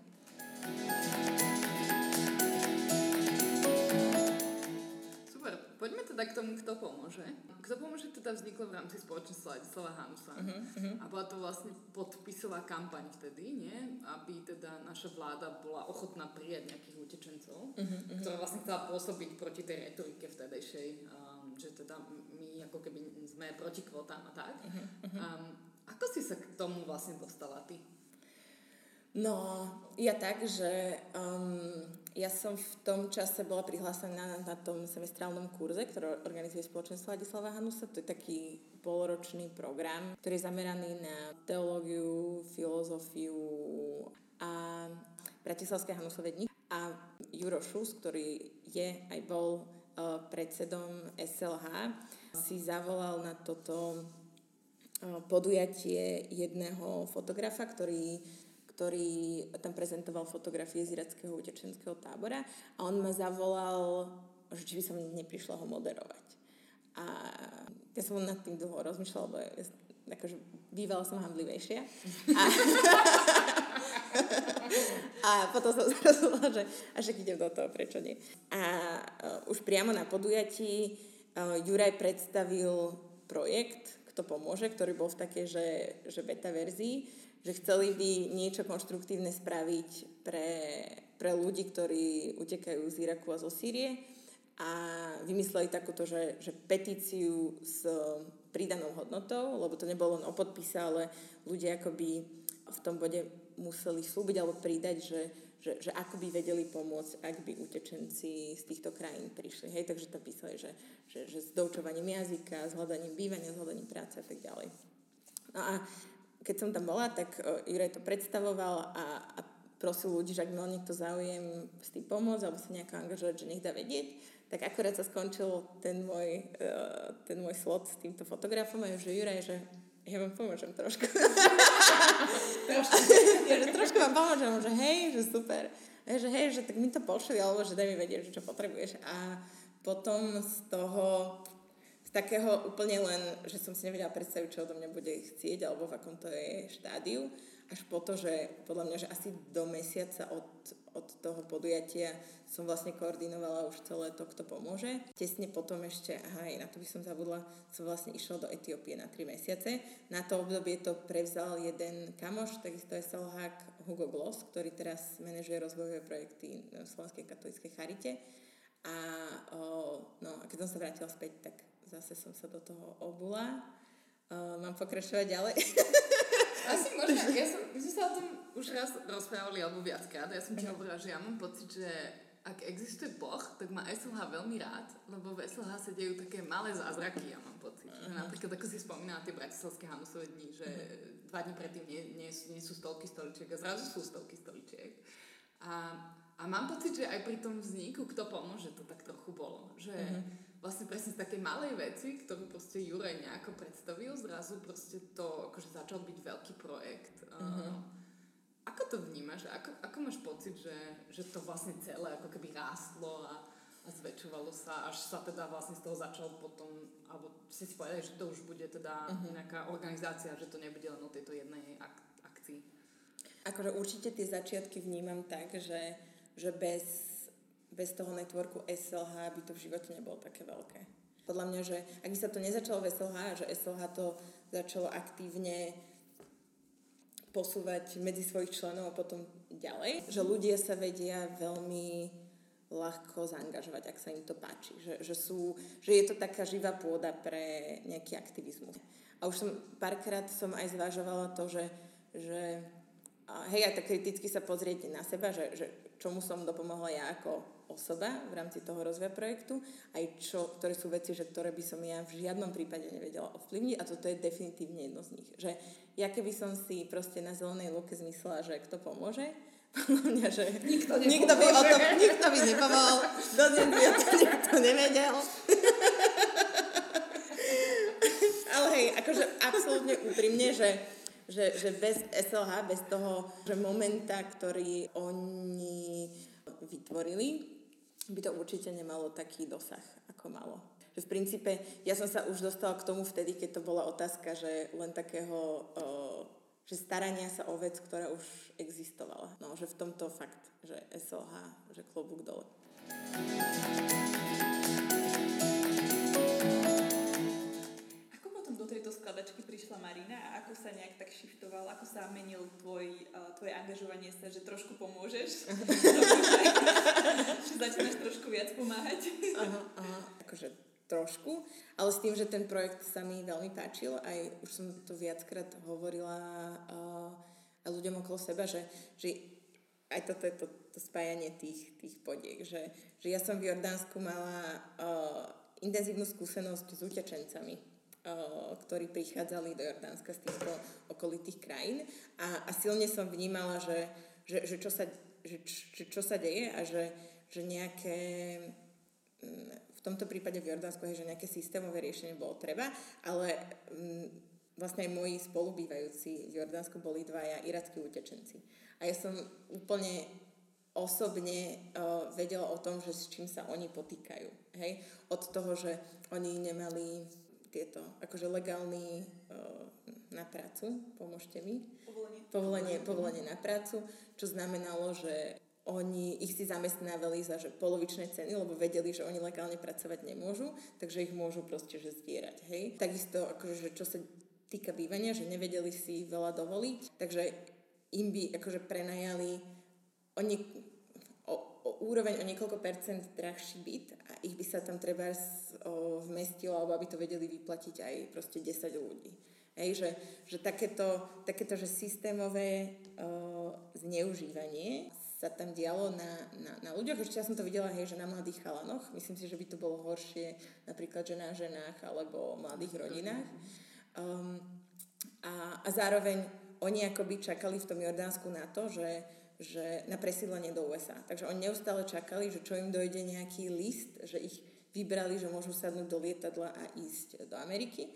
Poďme teda k tomu, kto pomôže. Kto pomôže teda vzniklo v rámci spoločenstva Ladislava Hanusa. Uh-huh, uh-huh. A bola to vlastne podpisová kampaň vtedy, nie? Aby teda naša vláda bola ochotná prijať nejakých utečencov, uh-huh, ktorá vlastne chcela pôsobiť proti tej retorike vtedajšej, um, že teda my ako keby sme proti kvotám a tak. Uh-huh. Um, ako si sa k tomu vlastne dostala ty? No, ja tak, že um, ja som v tom čase bola prihlásená na, na tom semestrálnom kurze, ktorý organizuje spoločenstvo Ladislava Hanusa. To je taký poloročný program, ktorý je zameraný na teológiu, filozofiu a Bratislavské Hanusové dni. A Juro Šus, ktorý je aj bol uh, predsedom SLH, si zavolal na toto podujatie jedného fotografa, ktorý ktorý tam prezentoval fotografie z irackého utečenského tábora a on ma zavolal, že či by som neprišla ho moderovať. A ja som nad tým dlho rozmýšľala, lebo ja, akože bývala som hamblivejšia. A, a potom som sa že až idem do toho, prečo nie. A uh, už priamo na podujatí uh, Juraj predstavil projekt, kto pomôže, ktorý bol v takej, že, že beta verzii že chceli by niečo konštruktívne spraviť pre, pre ľudí, ktorí utekajú z Iraku a zo Sýrie. A vymysleli takúto, že, že petíciu s pridanou hodnotou, lebo to nebolo len o podpise, ale ľudia akoby v tom bode museli slúbiť alebo pridať, že, že, že ako by vedeli pomôcť, ak by utečenci z týchto krajín prišli. Hej, takže tam písali, že, že, že s doučovaním jazyka, s hľadaním bývania, s hľadaním práce a tak ďalej. No a keď som tam bola, tak Juraj to predstavoval a, a prosil ľudí, že ak mal niekto záujem s tým pomôcť alebo sa nejako angažovať, že nech dá vedieť, tak akorát sa skončil ten môj, uh, ten môj slot s týmto fotografom a že Juraj, že ja vám pomôžem trošku. trošku. ja, že trošku vám pomôžem, že hej, že super. Ja, že hej, že tak mi to pošli, alebo že daj mi vedieť, že čo potrebuješ. A potom z toho, z takého úplne len, že som si nevedela predstaviť, čo odo mňa bude chcieť, alebo v akom to je štádiu, až po to, že podľa mňa, že asi do mesiaca od, od toho podujatia som vlastne koordinovala už celé to, kto pomôže. Tesne potom ešte, aha, na to by som zabudla, som vlastne išla do Etiópie na 3 mesiace. Na to obdobie to prevzal jeden kamoš, takisto je Selhák Hugo Gloss, ktorý teraz manažuje rozvojové projekty v Slovenskej katolíckej charite. A, o, no, a keď som sa vrátila späť, tak zase som sa do toho obula. O, mám pokračovať ďalej? Asi možno, ja som, my sme sa o tom už raz rozprávali, alebo viackrát, ja som ti mhm. hovorila, že ja mám pocit, že ak existuje Boh, tak má SLH veľmi rád, lebo v SLH sa dejú také malé zázraky, ja mám pocit. Že napríklad, ako si spomínala tie bratislavské Hanusové dni, že uh-huh. dva dní predtým nie, nie, sú, nie sú stovky stoličiek a zrazu sú stovky stoličiek. A, a mám pocit, že aj pri tom vzniku, kto pomôže, to tak trochu bolo. Že uh-huh. Vlastne presne z takej malej veci, ktorú proste Juraj nejako predstavil, zrazu proste to akože začal byť veľký projekt. Uh-huh ako to vnímaš? Ako, ako máš pocit, že, že to vlastne celé ako keby rástlo a, a zväčšovalo sa, až sa teda vlastne z toho začal potom, alebo si si povedali, že to už bude teda uh-huh. nejaká organizácia, že to nebude len o tejto jednej ak- akcii? Akože určite tie začiatky vnímam tak, že, že bez, bez toho networku SLH by to v živote nebolo také veľké. Podľa mňa, že ak by sa to nezačalo v SLH, že SLH to začalo aktívne posúvať medzi svojich členov a potom ďalej. Že ľudia sa vedia veľmi ľahko zaangažovať, ak sa im to páči. Že, že, sú, že je to taká živá pôda pre nejaký aktivizmus. A už som párkrát som aj zvažovala to, že, že hej, aj tak kriticky sa pozrieť na seba, že, že čomu som dopomohla ja ako osoba v rámci toho rozvoja projektu, aj čo, ktoré sú veci, že ktoré by som ja v žiadnom prípade nevedela ovplyvniť a toto je definitívne jedno z nich. Že ja keby som si proste na zelenej lúke zmyslela, že kto pomôže, podľa mňa, že nikto, nikto by o tom, nikto by nepomohol, dodnes by o tom nikto nevedel. Ale hej, akože absolútne úprimne, že že, že bez SLH, bez toho že momenta, ktorý oni vytvorili, by to určite nemalo taký dosah, ako malo. V princípe, ja som sa už dostala k tomu vtedy, keď to bola otázka, že len takého, že starania sa o vec, ktorá už existovala. No, že v tomto fakt, že SLH, že klobúk dole. Skladačky prišla Marina a ako sa nejak tak shiftoval, ako sa menil tvoj, uh, tvoje angažovanie sa, že trošku pomôžeš, že začínaš trošku viac pomáhať. aha, aha, akože trošku, ale s tým, že ten projekt sa mi veľmi páčil, aj už som to viackrát hovorila uh, ľuďom okolo seba, že, že aj toto je to, to spájanie tých, tých podiek, že, že ja som v Jordánsku mala uh, intenzívnu skúsenosť s utečencami ktorí prichádzali do Jordánska z týchto okolitých krajín a, a silne som vnímala, že, že, že, čo, sa, že, že čo sa deje a že, že nejaké mm, v tomto prípade v Jordánsku je, že nejaké systémové riešenie bolo treba, ale mm, vlastne aj moji spolubývajúci v Jordánsku boli dvaja irackí utečenci. A ja som úplne osobne uh, vedela o tom, že s čím sa oni potýkajú. Hej? Od toho, že oni nemali tieto, akože legálny uh, na prácu, pomôžte mi. Povolenie. Povolenie, povolenie na prácu, čo znamenalo, že oni ich si zamestnávali za že polovičné ceny, lebo vedeli, že oni legálne pracovať nemôžu, takže ich môžu proste že zdierať, hej. Takisto, akože, čo sa týka bývania, že nevedeli si veľa dovoliť, takže im by akože prenajali, oni úroveň o niekoľko percent drahší byt a ich by sa tam treba vmestilo, alebo aby to vedeli vyplatiť aj proste 10 ľudí. Hej, že, že takéto, takéto že systémové o, zneužívanie sa tam dialo na, na, na ľuďoch. Ešte ja som to videla, hej, že na mladých chalanoch. Myslím si, že by to bolo horšie napríklad, že na ženách alebo mladých rodinách. Um, a, a zároveň oni akoby čakali v tom Jordánsku na to, že, že na presídlenie do USA. Takže oni neustále čakali, že čo im dojde nejaký list, že ich vybrali, že môžu sadnúť do lietadla a ísť do Ameriky.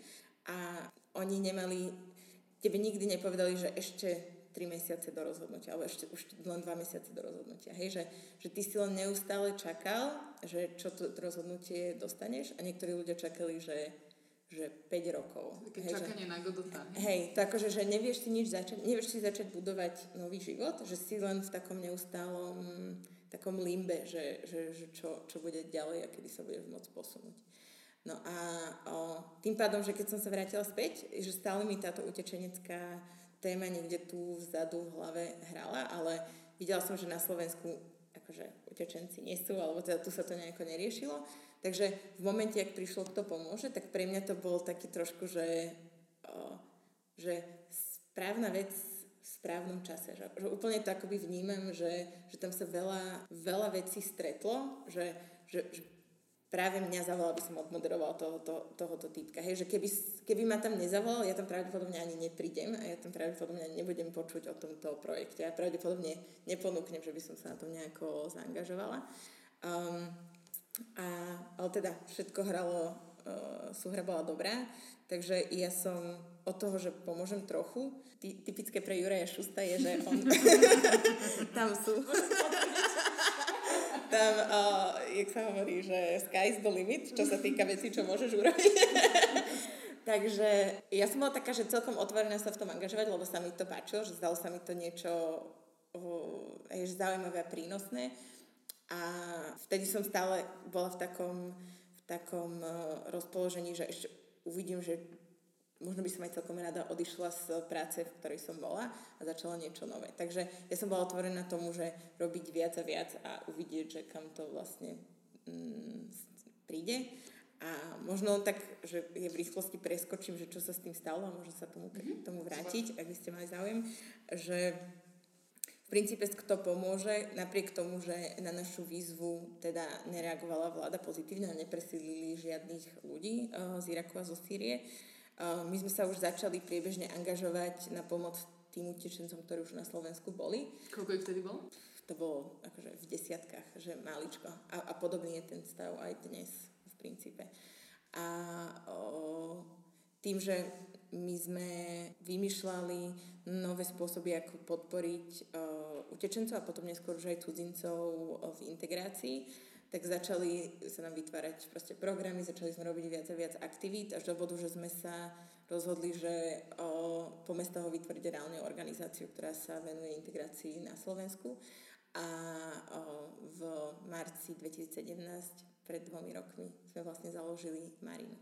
A oni nemali, tebe nikdy nepovedali, že ešte 3 mesiace do rozhodnutia, alebo ešte už len 2 mesiace do rozhodnutia. Hej, že, že ty si len neustále čakal, že čo to rozhodnutie dostaneš a niektorí ľudia čakali, že, že 5 rokov. Také hej, čakanie že, na Godota. Hej, to akože, že nevieš si nič začať, nevieš si začať budovať nový život, že si len v takom neustálom takom limbe, že, že, že čo, čo bude ďalej a kedy sa budeš môcť posunúť. No a o, tým pádom, že keď som sa vrátila späť, že stále mi táto utečenecká téma niekde tu vzadu v hlave hrala, ale videla som, že na Slovensku akože utečenci nie sú, alebo teda tu sa to nejako neriešilo. Takže v momente, ak prišlo kto pomôže, tak pre mňa to bol taký trošku, že, o, že správna vec v správnom čase. Že, že úplne to akoby vnímam, že, že tam sa veľa, veľa vecí stretlo, že, že, že práve mňa zavolal, aby som odmoderoval tohoto, tohoto typka. Hej, že keby, keby ma tam nezavolal, ja tam pravdepodobne ani neprídem a ja tam pravdepodobne ani nebudem počuť o tomto projekte. Ja pravdepodobne neponúknem, že by som sa na tom nejako zaangažovala. Um, a, ale teda všetko hralo, uh, súhra bola dobrá, takže ja som od toho, že pomôžem trochu. Ty, typické pre Juraja Šusta je, že on... tam sú tam, uh, jak sa hovorí, že sky is the limit, čo sa týka vecí, čo môžeš urobiť. Takže ja som bola taká, že celkom otvorená sa v tom angažovať, lebo sa mi to páčilo, že zdalo sa mi to niečo uh, zaujímavé a prínosné. A vtedy som stále bola v takom, v takom uh, rozpoložení, že ešte uvidím, že možno by som aj celkom rada odišla z práce, v ktorej som bola a začala niečo nové. Takže ja som bola otvorená tomu, že robiť viac a viac a uvidieť, že kam to vlastne mm, príde. A možno tak, že je v rýchlosti preskočím, že čo sa s tým stalo a môžem sa tomu, mm-hmm. tomu vrátiť, ak by ste mali záujem, že v princípe kto pomôže, napriek tomu, že na našu výzvu teda nereagovala vláda pozitívne a nepresídlili žiadnych ľudí uh, z Iraku a zo Sýrie, my sme sa už začali priebežne angažovať na pomoc tým utečencom, ktorí už na Slovensku boli. Koľko ich vtedy bolo? To bolo akože v desiatkách, že maličko. A, a podobný je ten stav aj dnes v princípe. A o, tým, že my sme vymýšľali nové spôsoby, ako podporiť o, utečencov a potom neskôr už aj cudzincov v integrácii, tak začali sa nám vytvárať proste programy, začali sme robiť viac a viac aktivít, až do bodu, že sme sa rozhodli, že o, po mestách vytvoriť reálne organizáciu, ktorá sa venuje integrácii na Slovensku. A o, v marci 2017, pred dvomi rokmi, sme vlastne založili Marinu.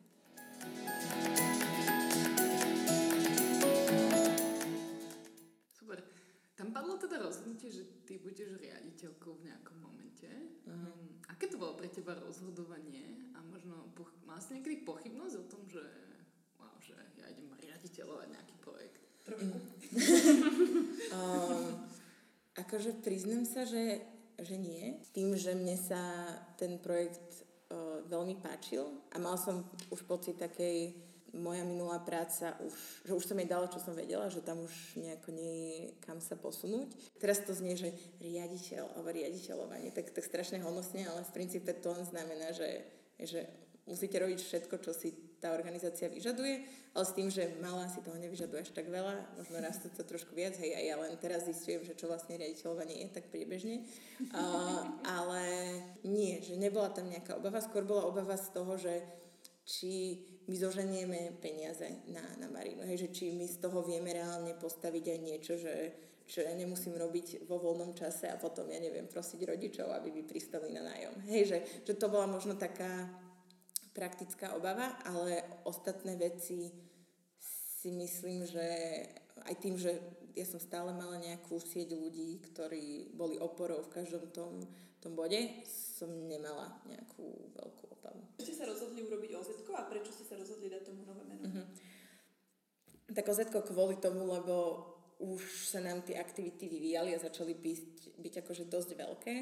Tam padlo teda rozhodnutie, že ty budeš riaditeľkou v nejakom momente. Uh-huh. Um, aké to bolo pre teba rozhodovanie a možno poch- mal si niekedy pochybnosť o tom, že wow, že ja idem riaditeľovať nejaký projekt? Trošku. um, akože priznám sa, že, že nie. Tým, že mne sa ten projekt uh, veľmi páčil a mal som už pocit takej moja minulá práca už, že už som jej dala, čo som vedela, že tam už nejako nie je kam sa posunúť. Teraz to znie, že riaditeľ alebo riaditeľovanie, tak, tak strašne honosne, ale v princípe to len znamená, že, že musíte robiť všetko, čo si tá organizácia vyžaduje, ale s tým, že malá si toho nevyžaduje až tak veľa, možno raz to trošku viac, hej, a ja len teraz zistujem, že čo vlastne riaditeľovanie je, tak priebežne. Uh, ale nie, že nebola tam nejaká obava, skôr bola obava z toho, že či my zoženieme peniaze na, na Marinu. Hej, že či my z toho vieme reálne postaviť aj niečo, že, čo ja nemusím robiť vo voľnom čase a potom, ja neviem, prosiť rodičov, aby by pristali na nájom. Hej, že, že to bola možno taká praktická obava, ale ostatné veci si myslím, že aj tým, že ja som stále mala nejakú sieť ľudí, ktorí boli oporou v každom tom, tom bode som nemala nejakú veľkú obavu. Prečo ste sa rozhodli urobiť oz a prečo ste sa rozhodli dať tomu nové meno? Uh-huh. Tak oz kvôli tomu, lebo už sa nám tie aktivity vyvíjali a začali byť, byť akože dosť veľké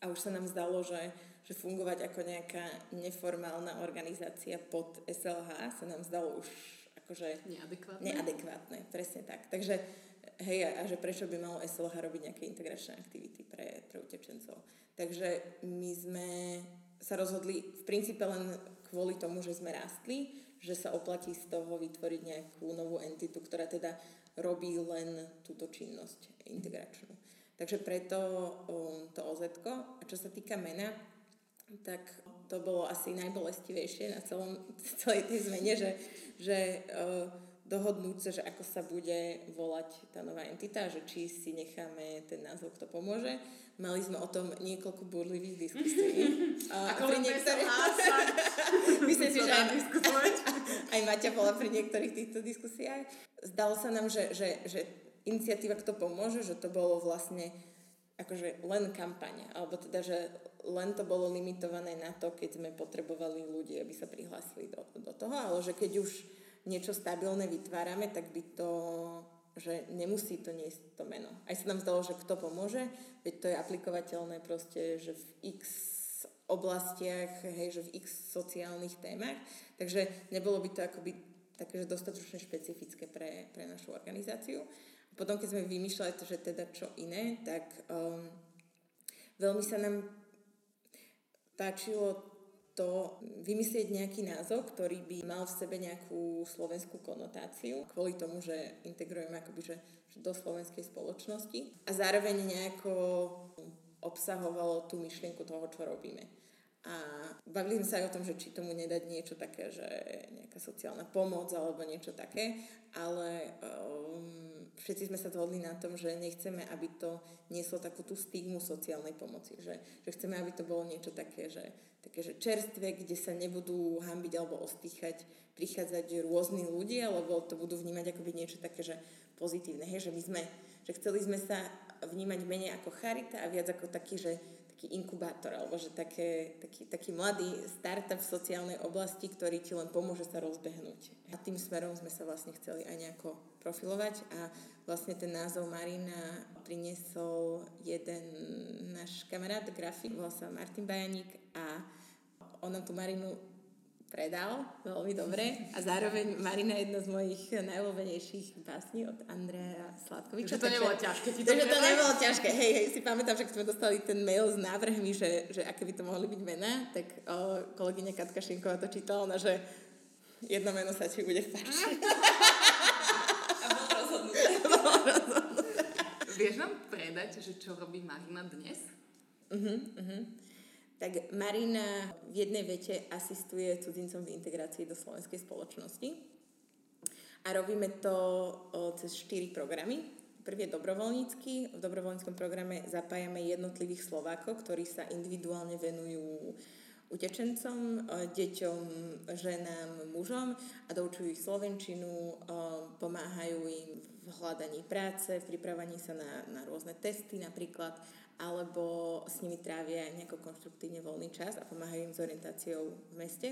a už sa nám zdalo, že, že fungovať ako nejaká neformálna organizácia pod SLH sa nám zdalo už akože neadekvátne. neadekvátne presne tak. Takže hej, a že prečo by malo SLH robiť nejaké integračné aktivity pre, pre utečencov. Takže my sme sa rozhodli v princípe len kvôli tomu, že sme rástli, že sa oplatí z toho vytvoriť nejakú novú entitu, ktorá teda robí len túto činnosť integračnú. Takže preto um, to oz A čo sa týka mena, tak to bolo asi najbolestivejšie na celom, celej tej zmene, že, že uh, dohodnúť sa, že ako sa bude volať tá nová entita, že či si necháme ten názov, kto pomôže. Mali sme o tom niekoľko burlivých diskusí. A, ako pri niektorých... Myslím si, že aj, aj Maťa bola pri niektorých týchto diskusiách. Zdalo sa nám, že, že, že iniciatíva Kto pomôže, že to bolo vlastne akože len kampaň, alebo teda, že len to bolo limitované na to, keď sme potrebovali ľudí, aby sa prihlásili do, do toho, ale že keď už niečo stabilné vytvárame, tak by to že nemusí to niesť to meno. Aj sa nám zdalo, že kto pomôže, veď to je aplikovateľné proste, že v x oblastiach, hej, že v x sociálnych témach, takže nebolo by to akoby také, dostatočne špecifické pre, pre našu organizáciu. Potom, keď sme vymýšľali to, že teda čo iné, tak um, veľmi sa nám páčilo to vymyslieť nejaký názov, ktorý by mal v sebe nejakú slovenskú konotáciu, kvôli tomu, že integrujeme akoby, že, že do slovenskej spoločnosti a zároveň nejako obsahovalo tú myšlienku toho, čo robíme. A bavili sme sa aj o tom, že či tomu nedať niečo také, že nejaká sociálna pomoc alebo niečo také, ale um, všetci sme sa zhodli na tom, že nechceme, aby to nieslo takú tú stigmu sociálnej pomoci. Že, že chceme, aby to bolo niečo také, že, také, že čerstvé, kde sa nebudú hambiť alebo ostýchať, prichádzať rôzni ľudia, lebo to budú vnímať akoby niečo také, že pozitívne. Hej, že my sme, že chceli sme sa vnímať menej ako charita a viac ako taký, že taký inkubátor, alebo že také, taký, taký mladý startup v sociálnej oblasti, ktorý ti len pomôže sa rozbehnúť. A tým smerom sme sa vlastne chceli aj nejako profilovať a vlastne ten názov Marina priniesol jeden náš kamarát, grafik, volal sa Martin Bajaník a on nám tú Marinu predal veľmi dobre a zároveň Marina je jedna z mojich najľúbenejších básní od Andreja Sladkoviča. Takže to nebolo ťažké ti to Takže to nebolo ťažké. Hej, hej, si pamätám, že keď sme dostali ten mail s návrhmi, že, že aké by to mohli byť mená, tak o, kolegyňa Katka Šinková to čítala, ona, že jedno meno sa ti bude páčiť. A bolo rozhodnuté. Vieš nám predať, že čo robí Marina dnes? Uh-huh, uh-huh tak Marina v jednej vete asistuje cudzincom v integrácii do slovenskej spoločnosti. A robíme to cez štyri programy. Prvý je dobrovoľnícky. V dobrovoľníckom programe zapájame jednotlivých Slovákov, ktorí sa individuálne venujú utečencom, deťom, ženám, mužom a doučujú ich slovenčinu, pomáhajú im v hľadaní práce, v pripravovaní sa na, na rôzne testy napríklad alebo s nimi trávia nejako konštruktívne voľný čas a pomáhajú im s orientáciou v meste.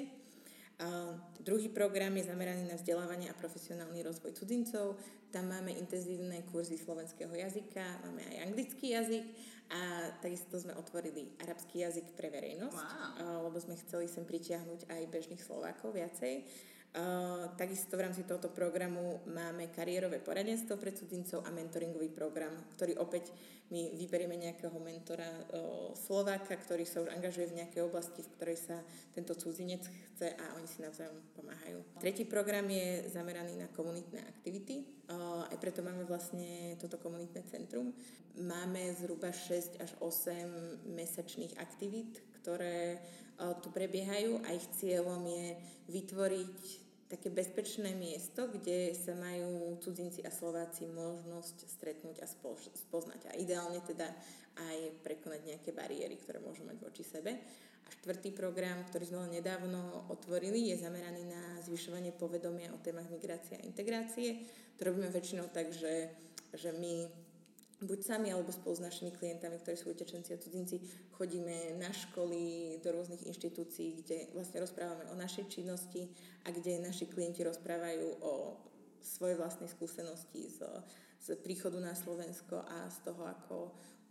A druhý program je zameraný na vzdelávanie a profesionálny rozvoj cudzincov. Tam máme intenzívne kurzy slovenského jazyka, máme aj anglický jazyk a takisto sme otvorili arabský jazyk pre verejnosť, wow. lebo sme chceli sem pritiahnuť aj bežných Slovákov viacej. Takisto v rámci tohoto programu máme kariérové poradenstvo pre cudzincov a mentoringový program, ktorý opäť my vyberieme nejakého mentora uh, Slováka, ktorý sa už angažuje v nejakej oblasti, v ktorej sa tento cudzinec chce a oni si navzájom pomáhajú. Tretí program je zameraný na komunitné aktivity. Uh, aj preto máme vlastne toto komunitné centrum. Máme zhruba 6 až 8 mesačných aktivít, ktoré tu prebiehajú a ich cieľom je vytvoriť také bezpečné miesto, kde sa majú cudzinci a Slováci možnosť stretnúť a spoznať. A ideálne teda aj prekonať nejaké bariéry, ktoré môžu mať voči sebe. A štvrtý program, ktorý sme nedávno otvorili, je zameraný na zvyšovanie povedomia o témach migrácie a integrácie. To robíme väčšinou tak, že, že my buď sami alebo spolu s našimi klientami, ktorí sú utečenci a cudzinci, chodíme na školy, do rôznych inštitúcií, kde vlastne rozprávame o našej činnosti a kde naši klienti rozprávajú o svojej vlastnej skúsenosti z, z príchodu na Slovensko a z toho, ako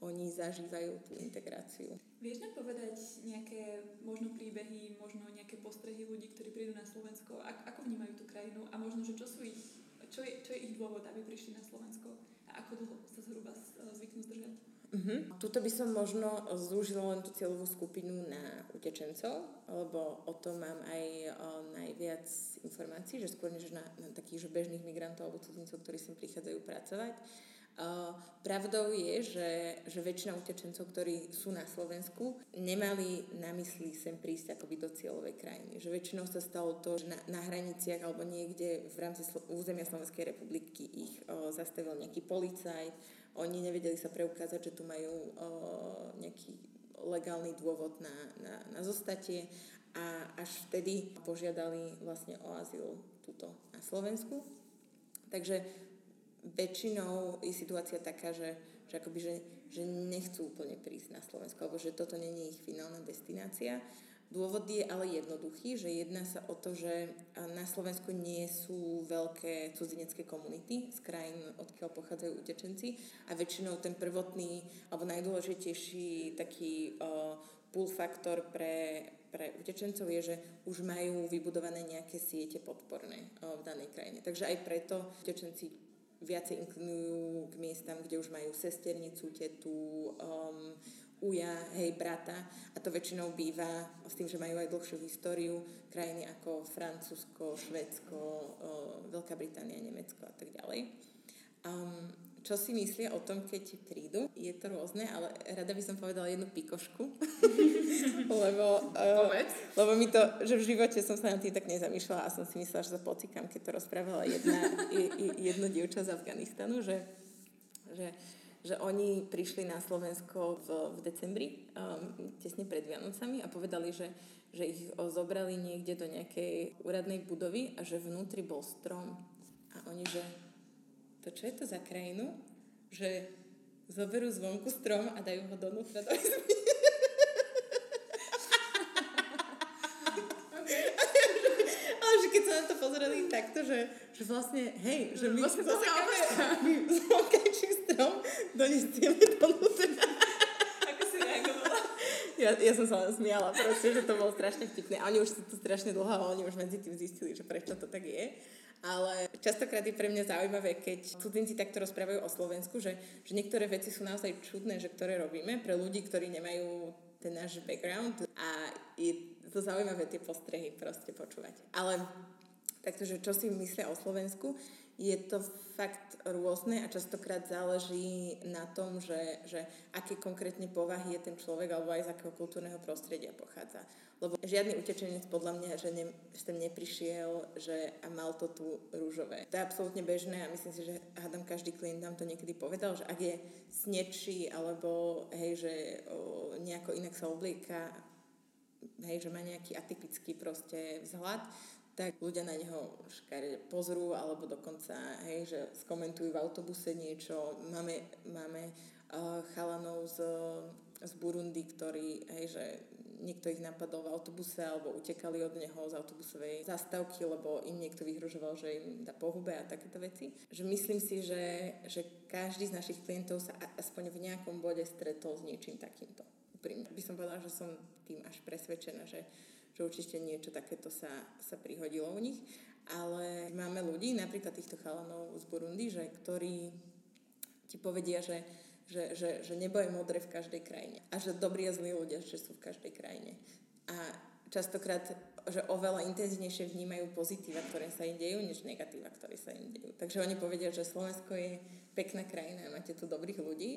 oni zažívajú tú integráciu. Vieš nám povedať nejaké možno príbehy, možno nejaké postrehy ľudí, ktorí prídu na Slovensko, ako, vnímajú tú krajinu a možno, že čo, sú ich, čo, je, čo je ich dôvod, aby prišli na Slovensko a ako dlho sa zhruba zvyknú zdržať? Uh-huh. Tuto by som možno zúžila len tú cieľovú skupinu na utečencov, lebo o tom mám aj o, najviac informácií, že skôr než na, na takých že bežných migrantov alebo cudzincov, ktorí sem prichádzajú pracovať. Pravdou je, že, že väčšina utečencov, ktorí sú na Slovensku, nemali na mysli sem prísť akoby do cieľovej krajiny. Že väčšinou sa stalo to, že na, na hraniciach alebo niekde v rámci Slo- územia Slovenskej republiky ich uh, zastavil nejaký policajt, oni nevedeli sa preukázať, že tu majú uh, nejaký legálny dôvod na, na, na zostatie a až vtedy požiadali vlastne o azyl túto na Slovensku. Takže väčšinou je situácia taká, že, že, akoby, že, že nechcú úplne prísť na Slovensko, alebo že toto není ich finálna destinácia. Dôvod je ale jednoduchý, že jedná sa o to, že na Slovensku nie sú veľké cudzinecké komunity z krajín, odkiaľ pochádzajú utečenci a väčšinou ten prvotný alebo najdôležitejší taký uh, pull faktor pre, pre utečencov je, že už majú vybudované nejaké siete podporné uh, v danej krajine. Takže aj preto utečenci viacej inklinujú k miestam, kde už majú sesternicu, tetu, um, uja, hej, brata. A to väčšinou býva s tým, že majú aj dlhšiu históriu krajiny ako Francúzsko, Švedsko, Veľká Británia, Nemecko a tak ďalej. Um, čo si myslia o tom, keď prídu. Je to rôzne, ale rada by som povedala jednu pikošku. lebo, uh, lebo mi to, že v živote som sa na tým tak nezamýšľala a som si myslela, že sa pocikám, keď to rozprávala jedna, jedno dievča z Afganistanu, že, že že oni prišli na Slovensko v, v decembri, um, tesne pred Vianocami a povedali, že, že ich zobrali niekde do nejakej úradnej budovy a že vnútri bol strom. A oni, že to čo je to za krajinu, že zoberú zvonku strom a dajú ho donútra do izby. Ale že keď sa na to pozreli takto, že, že vlastne, hej, že my vlastne zasekáme zvonkajší strom, donesieme donútra. Ako si reagovala? Ja, ja som sa len smiala, proste, že to bolo strašne vtipné. A oni už sú tu strašne dlho a oni už medzi tým zistili, že prečo to tak je ale častokrát je pre mňa zaujímavé, keď cudzinci takto rozprávajú o Slovensku, že, že niektoré veci sú naozaj čudné, že ktoré robíme pre ľudí, ktorí nemajú ten náš background a je to zaujímavé tie postrehy proste počúvať. Ale takto, že čo si myslia o Slovensku, je to fakt rôzne a častokrát záleží na tom, že, že aké konkrétne povahy je ten človek alebo aj z akého kultúrneho prostredia pochádza. Lebo žiadny utečenec podľa mňa, že ne, sem neprišiel že, a mal to tu rúžové. To je absolútne bežné a myslím si, že hádam každý klient nám to niekedy povedal, že ak je snečí alebo hej, že o, nejako inak sa oblieka, hej, že má nejaký atypický proste vzhľad, tak ľudia na neho škare pozrú, alebo dokonca, hej, že skomentujú v autobuse niečo. Máme, máme uh, chalanov z, z Burundi, ktorí, hej, že niekto ich napadol v autobuse alebo utekali od neho z autobusovej zastávky, lebo im niekto vyhrožoval, že im dá pohube a takéto veci. Že myslím si, že, že každý z našich klientov sa aspoň v nejakom bode stretol s niečím takýmto. Úprimne by som povedala, že som tým až presvedčená, že že určite niečo takéto sa, sa prihodilo u nich. Ale máme ľudí, napríklad týchto chalanov z Burundi, že, ktorí ti povedia, že, že, že, že nebo je modré v každej krajine. A že dobrí a zlí ľudia, že sú v každej krajine. A častokrát, že oveľa intenzívnejšie vnímajú pozitíva, ktoré sa im dejú, než negatíva, ktoré sa im dejú. Takže oni povedia, že Slovensko je pekná krajina máte tu dobrých ľudí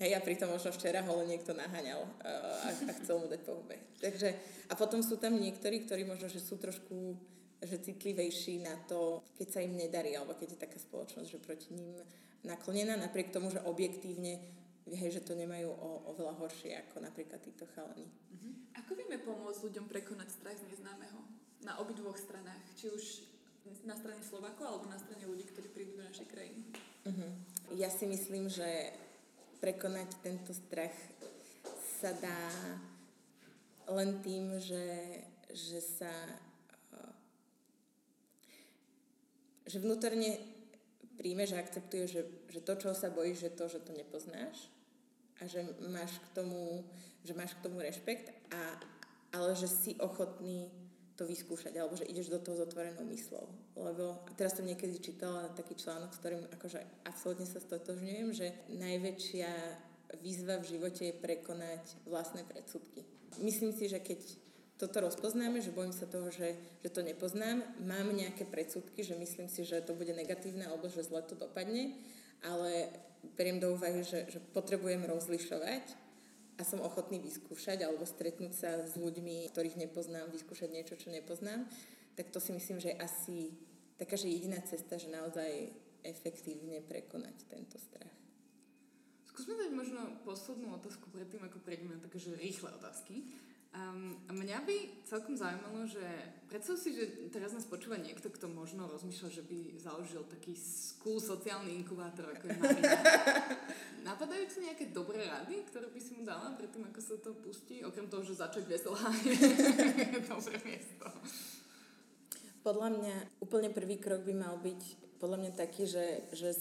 Hej, a pritom možno včera ho len niekto naháňal uh, a, a chcel mu dať po. Takže, a potom sú tam niektorí, ktorí možno, že sú trošku že citlivejší na to, keď sa im nedarí, alebo keď je taká spoločnosť, že proti ním naklonená, napriek tomu, že objektívne hej, že to nemajú o, oveľa horšie ako napríklad títo chalani. Uh-huh. Ako vieme pomôcť ľuďom prekonať strach z neznámeho? Na obidvoch stranách. Či už na strane Slovako alebo na strane ľudí, ktorí prídu do našej krajiny. Uh-huh. Ja si myslím, že prekonať tento strach sa dá len tým, že, že sa že vnútorne príjmeš a akceptuješ, že, že to, čo sa bojíš, že to, že to nepoznáš a že máš k tomu, že máš k tomu rešpekt, a, ale že si ochotný to vyskúšať, alebo že ideš do toho s otvorenou myslou. Lebo, teraz som niekedy čítala taký článok, s ktorým akože absolútne sa stotožňujem, že najväčšia výzva v živote je prekonať vlastné predsudky. Myslím si, že keď toto rozpoznáme, že bojím sa toho, že, že to nepoznám, mám nejaké predsudky, že myslím si, že to bude negatívne alebo že zle to dopadne, ale beriem do úvahy, že, že potrebujem rozlišovať a som ochotný vyskúšať alebo stretnúť sa s ľuďmi, ktorých nepoznám, vyskúšať niečo, čo nepoznám, tak to si myslím, že je asi taká, že jediná cesta, že naozaj efektívne prekonať tento strach. Skúsme dať možno poslednú otázku predtým, ako prejdeme na také, rýchle otázky. Um, mňa by celkom zaujímalo, že predstav si, že teraz nás počúva niekto, kto možno rozmýšľa, že by založil taký cool sociálny inkubátor, ako je Marina. Napadajú ti nejaké dobré rady, ktoré by si mu dala predtým, ako sa to pustí? Okrem toho, že začať veselá je dobré miesto. Podľa mňa úplne prvý krok by mal byť podľa mňa taký, že, že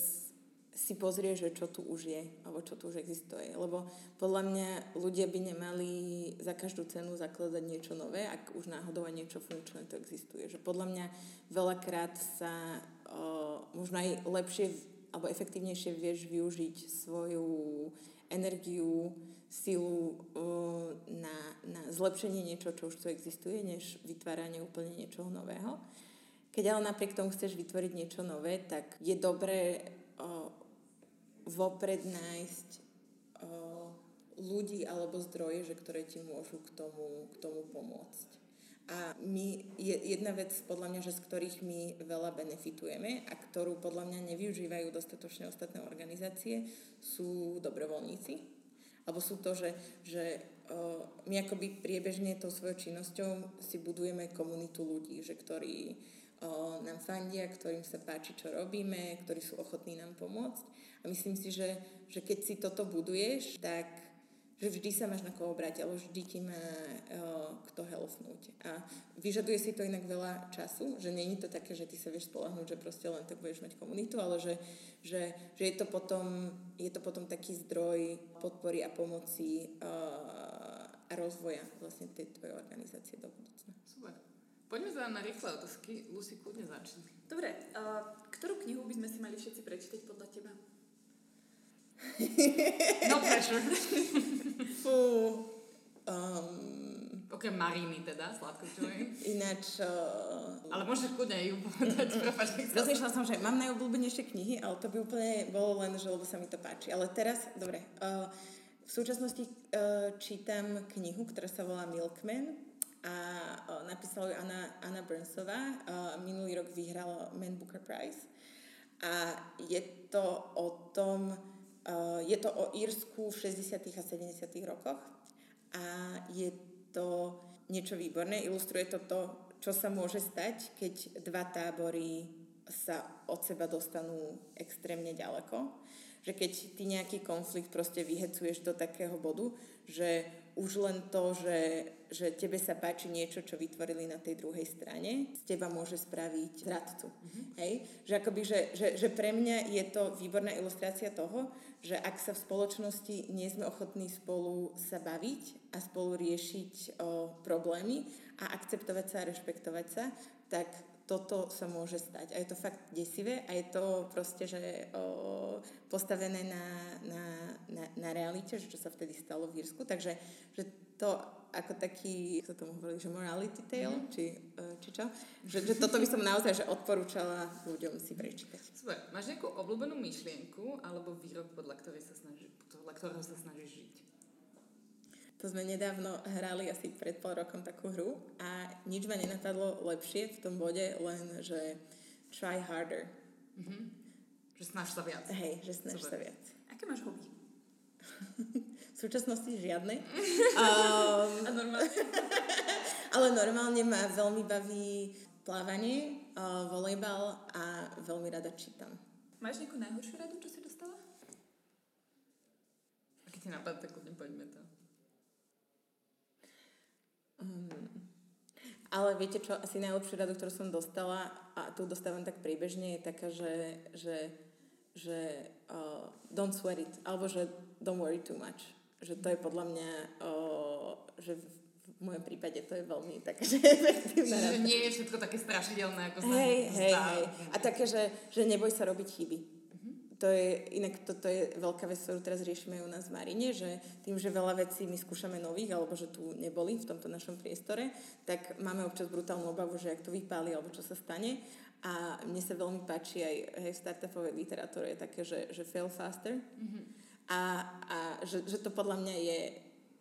si pozrie, že čo tu už je, alebo čo tu už existuje. Lebo podľa mňa ľudia by nemali za každú cenu zakladať niečo nové, ak už náhodou niečo funkčné to existuje. Že podľa mňa veľakrát sa o, možno aj lepšie alebo efektívnejšie vieš využiť svoju energiu, silu o, na, na zlepšenie niečo, čo už tu existuje, než vytváranie úplne niečoho nového. Keď ale napriek tomu chceš vytvoriť niečo nové, tak je dobré vopred nájsť uh, ľudí alebo zdroje, že ktoré ti môžu k tomu, k tomu pomôcť. A my, je, jedna vec podľa mňa, že z ktorých my veľa benefitujeme a ktorú podľa mňa nevyužívajú dostatočne ostatné organizácie, sú dobrovoľníci. Alebo sú to, že, že uh, my akoby priebežne tou svojou činnosťou si budujeme komunitu ľudí, že ktorí uh, nám fandia, ktorým sa páči, čo robíme, ktorí sú ochotní nám pomôcť. A myslím si, že, že keď si toto buduješ, tak že vždy sa máš na koho brať, ale vždy ti má uh, kto helfnúť. A vyžaduje si to inak veľa času, že není to také, že ty sa vieš spolahnúť, že proste len tak budeš mať komunitu, ale že, že, že je, to potom, je to potom taký zdroj podpory a pomoci uh, a rozvoja vlastne tej tvojej organizácie do budúcna. Super. Poďme za na rýchle otázky. Lucy, kľudne začni. Dobre, uh, ktorú knihu by sme si mali všetci prečítať podľa teba? No pressure. Fú. Um, Okrem Mariny teda, sladkočovej. Ináč... Uh, ale môžeš kľudne ju povedať. Rozmýšľala som, že mám najobľúbenejšie knihy, ale to by úplne bolo len, že lebo sa mi to páči. Ale teraz, dobre, uh, v súčasnosti uh, čítam knihu, ktorá sa volá Milkman a uh, napísala ju Anna, Anna Burnsová. Uh, minulý rok vyhrala Man Booker Prize. A je to o tom, je to o Írsku v 60. a 70. rokoch a je to niečo výborné. Ilustruje to to, čo sa môže stať, keď dva tábory sa od seba dostanú extrémne ďaleko. Že keď ty nejaký konflikt proste vyhecuješ do takého bodu, že už len to, že, že tebe sa páči niečo, čo vytvorili na tej druhej strane, z teba môže spraviť zradcu. Mm-hmm. Hej? Že, akoby, že, že, že pre mňa je to výborná ilustrácia toho, že ak sa v spoločnosti nie sme ochotní spolu sa baviť a spolu riešiť o, problémy a akceptovať sa a rešpektovať sa, tak toto sa môže stať. A je to fakt desivé a je to proste, že o, postavené na, na, na, na realite, že čo sa vtedy stalo v Írsku. Takže že to ako taký, sa tomu hovorili, že morality tale, mm. či, e, či čo? Že, že toto by som naozaj že odporúčala ľuďom si prečítať. Super. Máš nejakú obľúbenú myšlienku alebo výrok, podľa, ktorej sa snaží, podľa ktorého sa snažíš žiť? To sme nedávno hrali asi pred pol rokom takú hru a nič ma nenapadlo lepšie v tom bode, len že try harder. Mm-hmm. Že snaž sa viac. Hej, že snaž Super. sa viac. Aké máš hobby? súčasnosti žiadne. um, a normálne? ale normálne ma veľmi baví plávanie, uh, volejbal a veľmi rada čítam. Máš nejakú najhoršiu radu, čo si dostala? Keď ti napadá, tak poďme to. Um, ale viete čo, asi najlepšiu radu, ktorú som dostala, a tu dostávam tak príbežne, je taká, že, že, že uh, don't sweat it, alebo že don't worry too much. Že to je podľa mňa, uh, že v mojom prípade to je veľmi také, že efektívne. Čiže nie je všetko také strašidelné, ako sa hej, hej, hej. A také, že, že neboj sa robiť chyby to je, inak toto je veľká vec, ktorú teraz riešime u nás v Marine, že tým, že veľa vecí my skúšame nových, alebo že tu neboli v tomto našom priestore, tak máme občas brutálnu obavu, že ak to vypáli, alebo čo sa stane. A mne sa veľmi páči aj hej, v startupovej literatúre je také, že, že fail faster. Mm-hmm. A, a že, že to podľa mňa je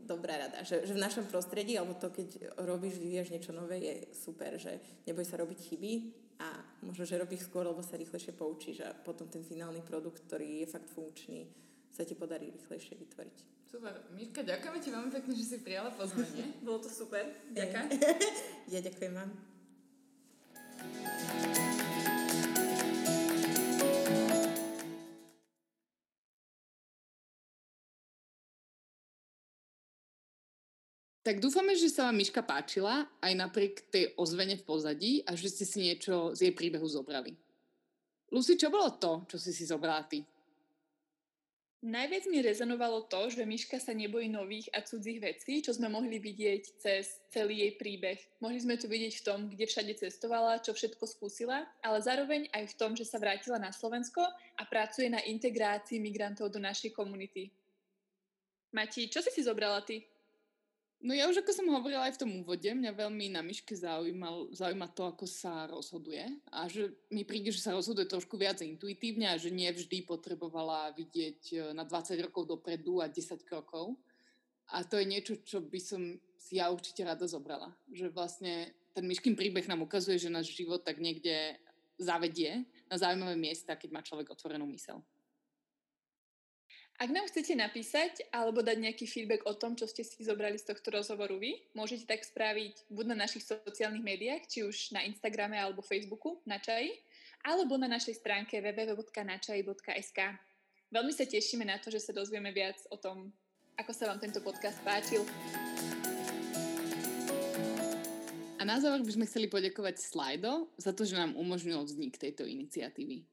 dobrá rada. Že, že v našom prostredí, alebo to, keď robíš, vyvíjaš niečo nové, je super, že neboj sa robiť chyby, a možno, že robíš skôr, lebo sa rýchlejšie poučíš a potom ten finálny produkt, ktorý je fakt funkčný, sa ti podarí rýchlejšie vytvoriť. Super. Mirka, ďakujeme ti veľmi pekne, že si prijala pozvanie. Bolo to super. Ďakujem. ja ďakujem vám. Tak dúfame, že sa vám Miška páčila aj napriek tej ozvene v pozadí a že ste si niečo z jej príbehu zobrali. Lucy, čo bolo to, čo si si zobrala ty? Najviac mi rezonovalo to, že Miška sa nebojí nových a cudzích vecí, čo sme mohli vidieť cez celý jej príbeh. Mohli sme to vidieť v tom, kde všade cestovala, čo všetko skúsila, ale zároveň aj v tom, že sa vrátila na Slovensko a pracuje na integrácii migrantov do našej komunity. Mati, čo si si zobrala ty? No ja už ako som hovorila aj v tom úvode, mňa veľmi na myške zaujíma, zaujíma to, ako sa rozhoduje a že mi príde, že sa rozhoduje trošku viac intuitívne a že nie vždy potrebovala vidieť e, na 20 rokov dopredu a 10 krokov. A to je niečo, čo by som si ja určite rada zobrala. Že vlastne ten myškým príbeh nám ukazuje, že náš život tak niekde zavedie na zaujímavé miesta, keď má človek otvorenú mysel. Ak nám chcete napísať alebo dať nejaký feedback o tom, čo ste si zobrali z tohto rozhovoru vy, môžete tak spraviť buď na našich sociálnych médiách, či už na Instagrame alebo Facebooku na čaji, alebo na našej stránke www.načaji.sk. Veľmi sa tešíme na to, že sa dozvieme viac o tom, ako sa vám tento podcast páčil. A na záver by sme chceli poďakovať Slido za to, že nám umožnil vznik tejto iniciatívy.